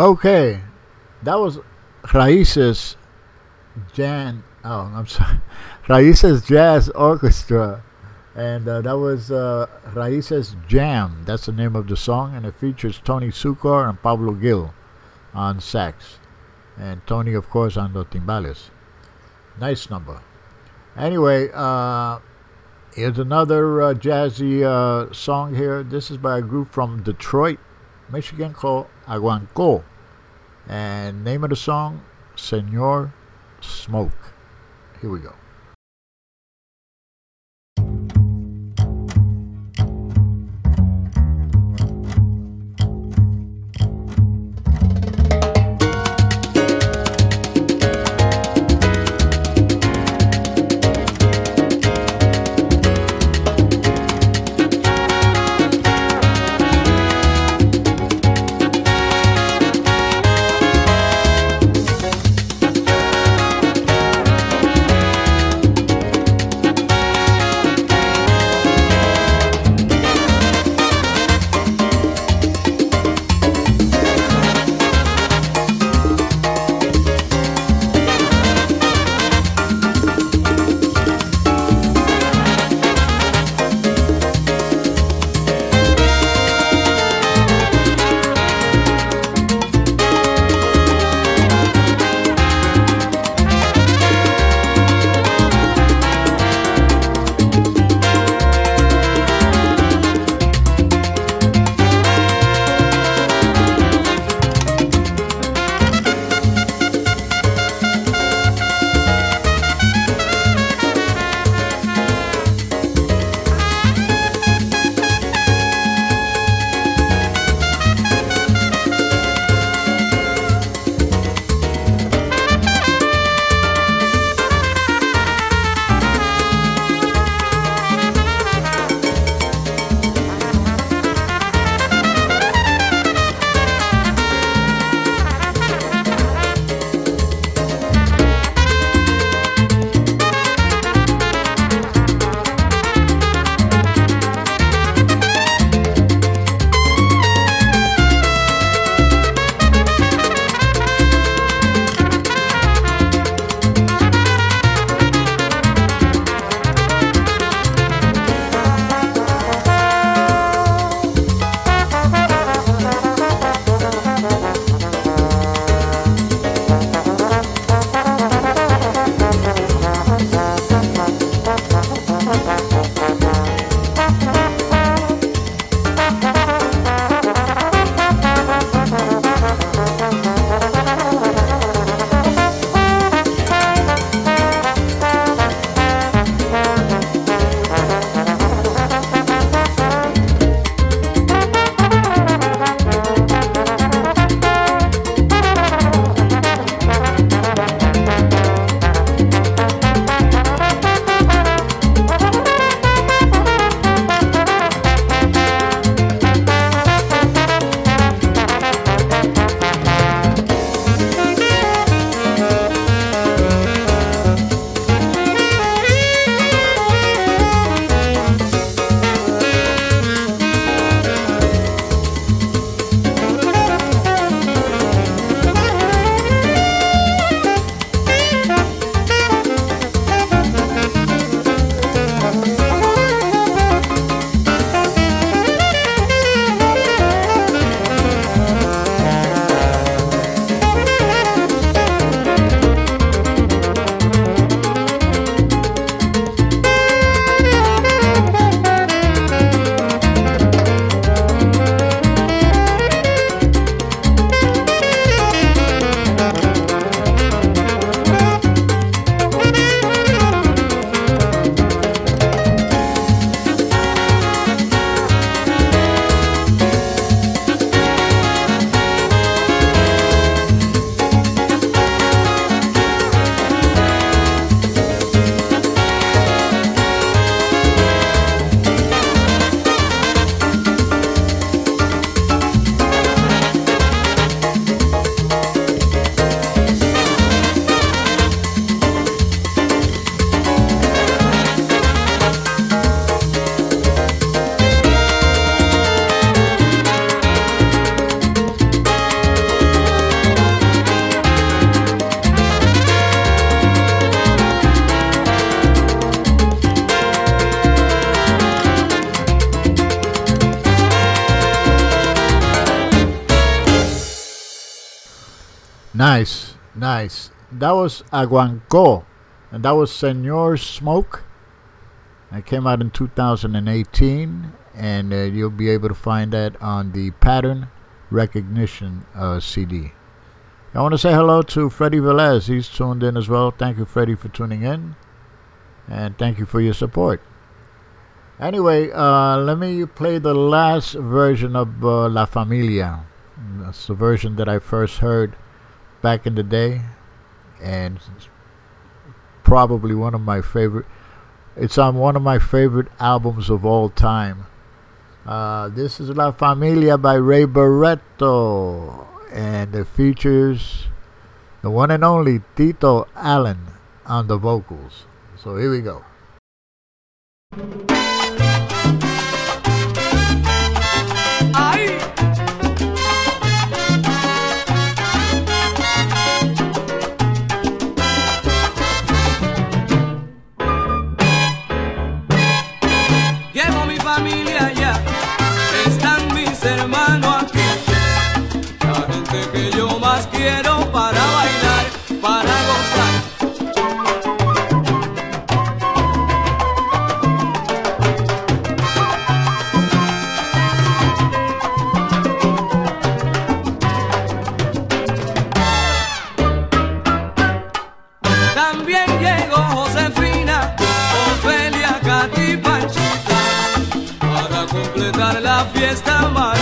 Okay, that was Raices Jan. Oh, I'm sorry, *laughs* Raices Jazz Orchestra, and uh, that was uh, Raices Jam. That's the name of the song, and it features Tony Succar and Pablo Gil on sax, and Tony, of course, on the timbales. Nice number. Anyway, uh, here's another uh, jazzy uh, song here. This is by a group from Detroit, Michigan called Aguankó. And name of the song, Senor Smoke. Here we go. That was Aguankó, and that was Senor Smoke. It came out in 2018, and uh, you'll be able to find that on the Pattern Recognition uh, CD. I want to say hello to Freddie Velez. He's tuned in as well. Thank you, Freddie, for tuning in, and thank you for your support. Anyway, uh, let me play the last version of uh, La Familia. That's the version that I first heard back in the day, and probably one of my favorite. It's on one of my favorite albums of all time. Uh, this is La Familia by Ray Barretto, and it features the one and only Tito Allen on the vocals. So here we go. La fiesta María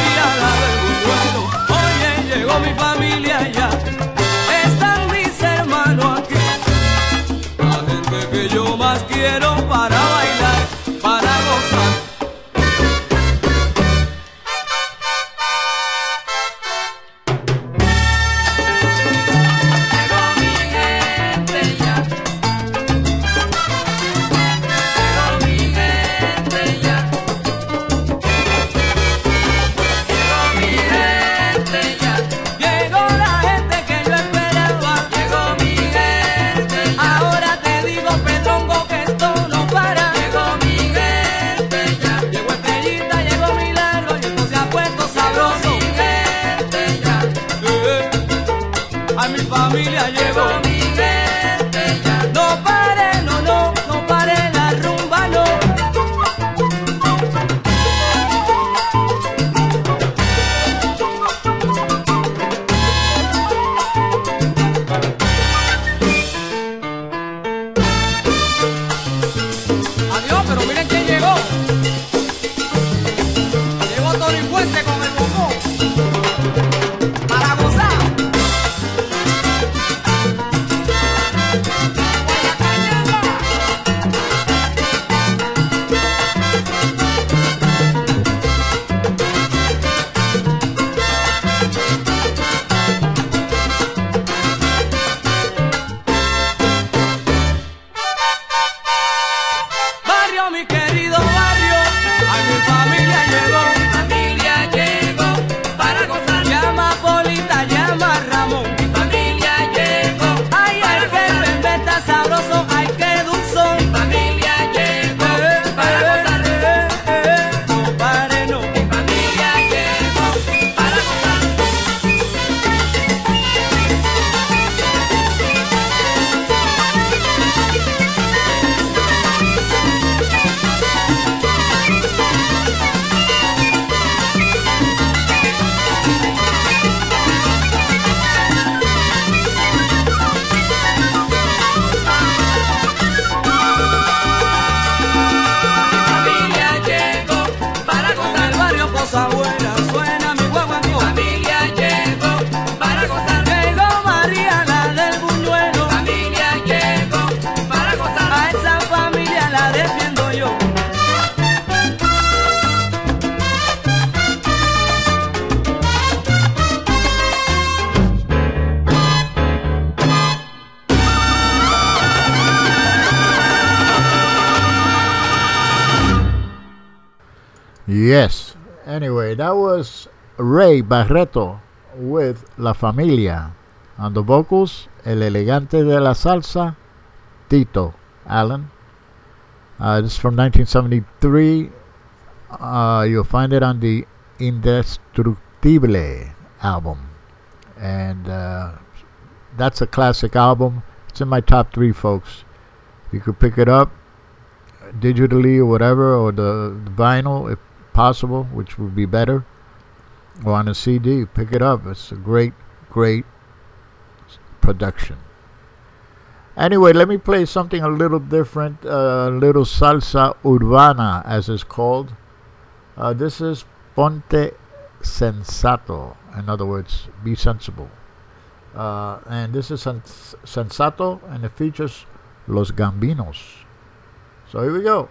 Ray Barretto with La Familia. On the vocals, El Elegante de la Salsa, Tito Allen. Uh, this is from 1973. Uh, you'll find it on the Indestructible album. And uh, that's a classic album. It's in my top three, folks. You could pick it up digitally or whatever, or the, the vinyl if possible, which would be better, on a CD. Pick it up. It's a great, great production. Anyway, let me play something a little different, uh, a little salsa urbana, as it's called. Uh, this is Ponte Sensato. In other words, be sensible. Uh, and this is Sens- Sensato, and it features Los Gambinos. So here we go.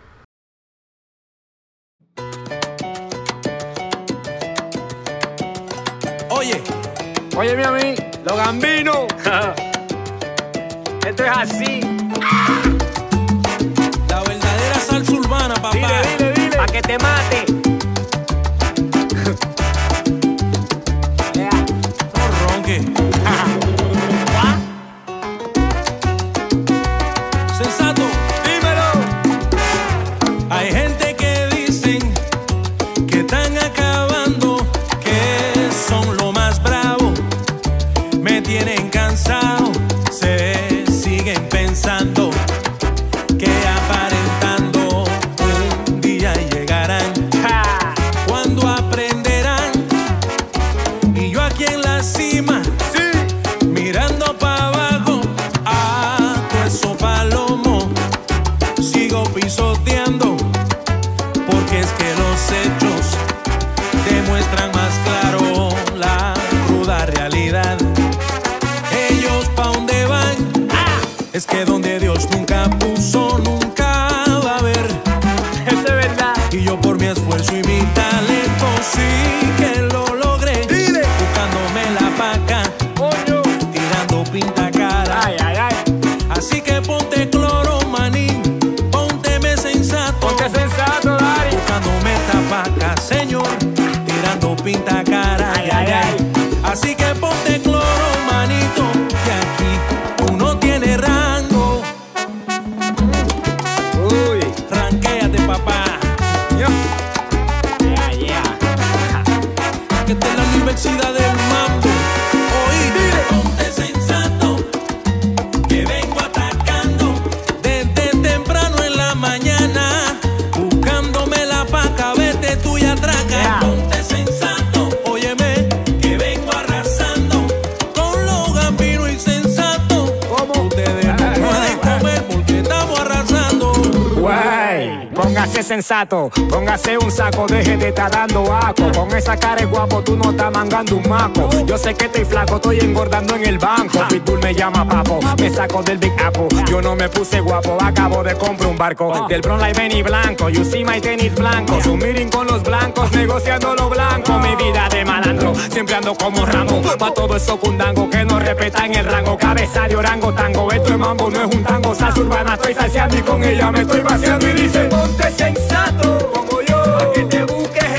Óyeme a mí, los gambinos. *laughs* Esto es así. La verdadera salsa urbana, papá. Dile, dile, dile. Pa' que te mate. Póngase sensato, póngase un saco, deje de estar dando aco. Con esa cara de guapo, tú no estás mangando un maco. Yo sé que estoy flaco, estoy engordando en el banco. Pitbull me llama papo, me saco del Big Apple. Yo no me puse guapo, acabo de comprar un barco. Del Bronx Line Benny blanco, you see my tenis blanco. Su meeting con los blancos, negociando lo blanco. Mi vida de malandro, siempre ando como Rambo. Pa' todo eso cundango que no respetan el rango. Cabeza de orango tango, esto es mambo, no es un tango. Salsa urbana, estoy salseando y con ella me estoy vaciando. Y dice, ponte sensato, como yo, pa' que te busques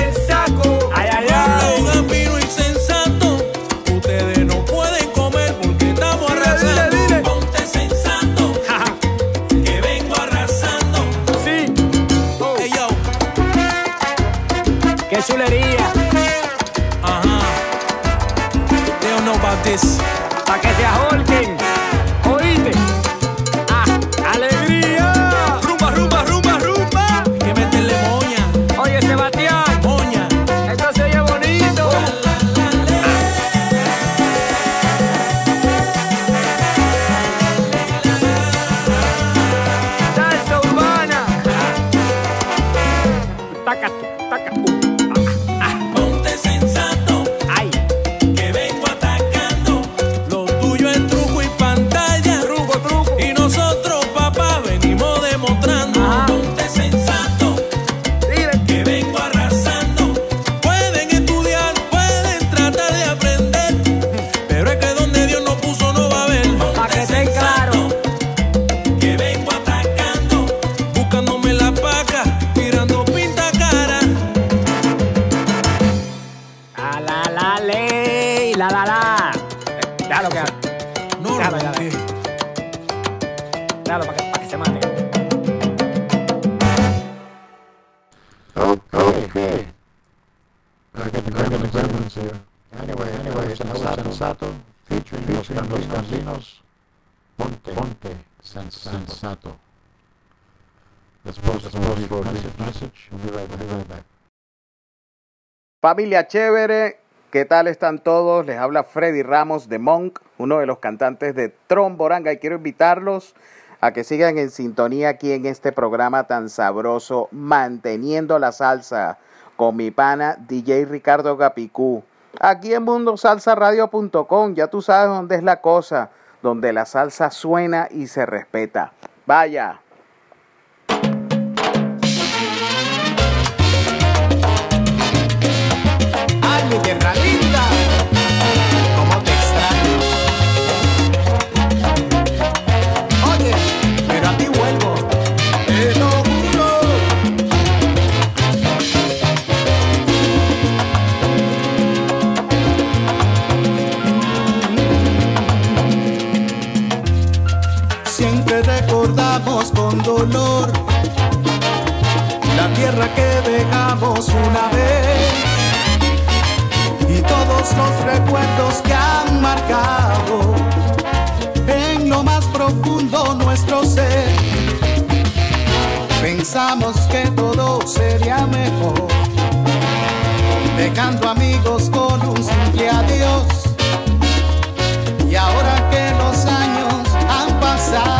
Familia chévere, ¿qué tal están todos? Les habla Freddy Ramos de Monk, uno de los cantantes de Tromboranga, y quiero invitarlos a que sigan en sintonía aquí en este programa tan sabroso, Manteniendo la Salsa, con mi pana DJ Ricardo Gapicú. Aquí en mundosalsaradio.com, ya tú sabes dónde es la cosa, donde la salsa suena y se respeta. Vaya. La tierra que dejamos una vez y todos los recuerdos que han marcado en lo más profundo nuestro ser. Pensamos que todo sería mejor, dejando amigos con un simple adiós. Y ahora que los años han pasado,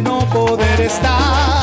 no poder estar.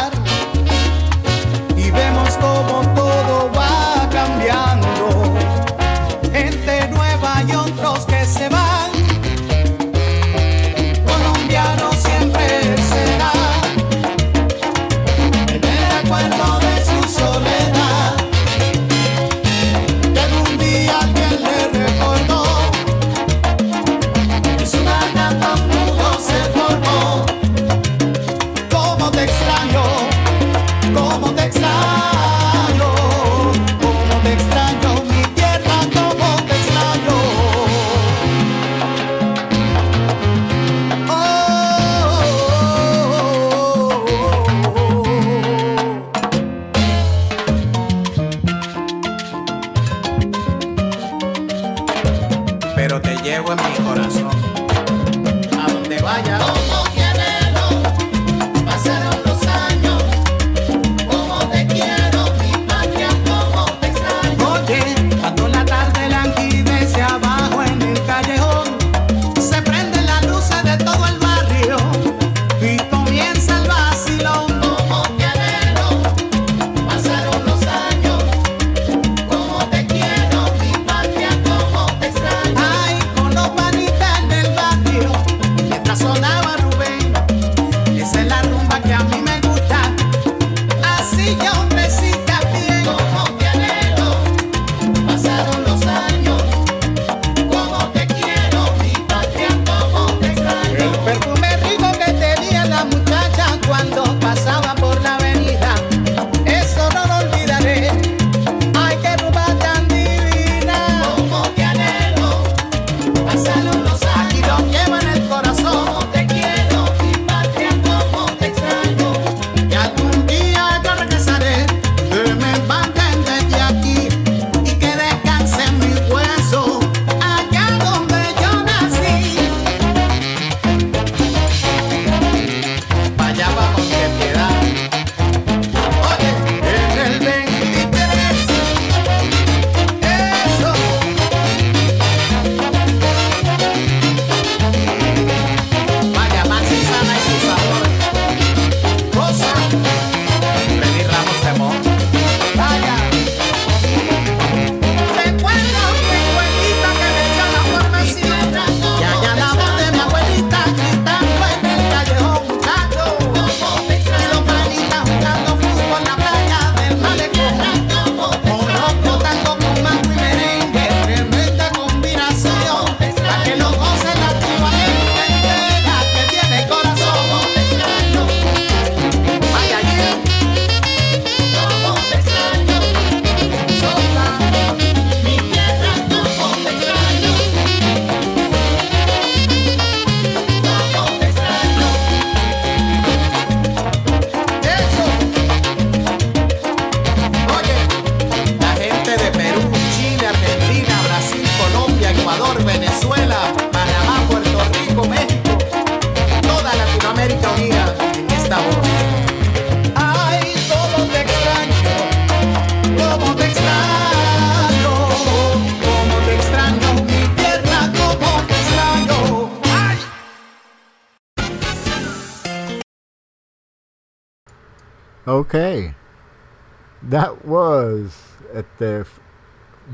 The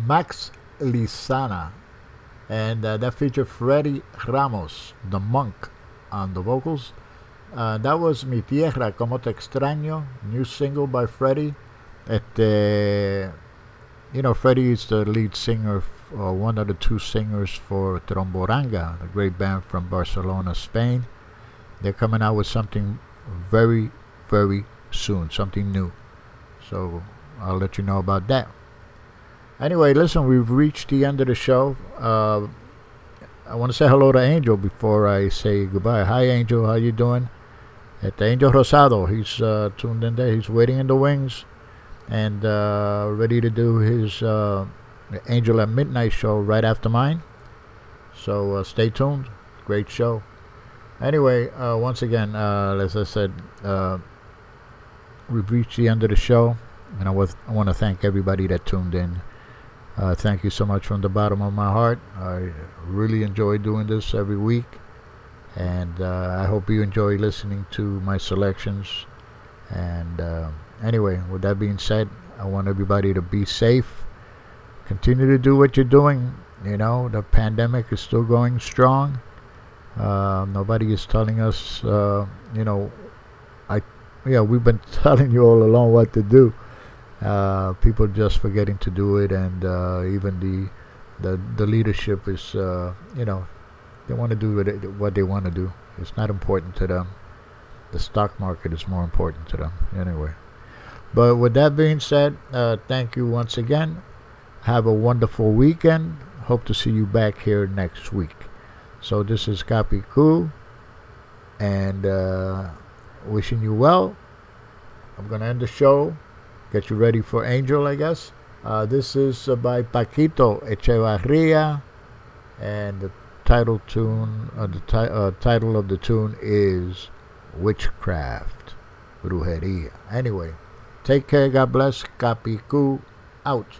Max Lisana. And uh, that featured Freddie Ramos, the monk, on the vocals. Uh, that was Mi Tierra, Como Te Extraño, new single by Freddie. Este, you know, Freddie is the lead singer, or one of the two singers for Tromboranga, the great band from Barcelona, Spain. They're coming out with something very, very soon, something new. So I'll let you know about that. Anyway, listen, we've reached the end of the show. Uh, I want to say hello to Angel before I say goodbye. Hi, Angel. How you doing? At Angel Rosado, he's uh, tuned in there. He's waiting in the wings and uh, ready to do his uh, Angel at Midnight show right after mine. So uh, stay tuned. Great show. Anyway, uh, once again, as I said, we've reached the end of the show, and I, was, I want to thank everybody that tuned in. Uh, thank you so much from the bottom of my heart. I really enjoy doing this every week, and uh, I hope you enjoy listening to my selections. And uh, anyway, with that being said, I want everybody to be safe. Continue to do what you're doing. You know, the pandemic is still going strong. Uh, nobody is telling us, uh, you know, I, yeah, we've been *laughs* telling you all along what to do. Uh, people just forgetting to do it, and uh, even the, the the leadership is, uh, you know, they want to do what, what they want to do. It's not important to them. The stock market is more important to them, anyway. But with that being said, uh, thank you once again. Have a wonderful weekend. Hope to see you back here next week. So this is Capicú, and uh, wishing you well. I'm gonna end the show. Get you ready for Angel, I guess. Uh, this is uh, by Paquito Echevarria, and the title tune, uh, the ti- uh, title of the tune is Witchcraft, Brujeria. Anyway, take care. God bless. Capi Ku out.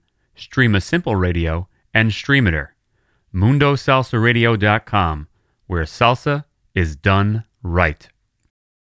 Streema Simple Radio, and Streamiter. MundoSalsaRadio.com, where salsa is done right.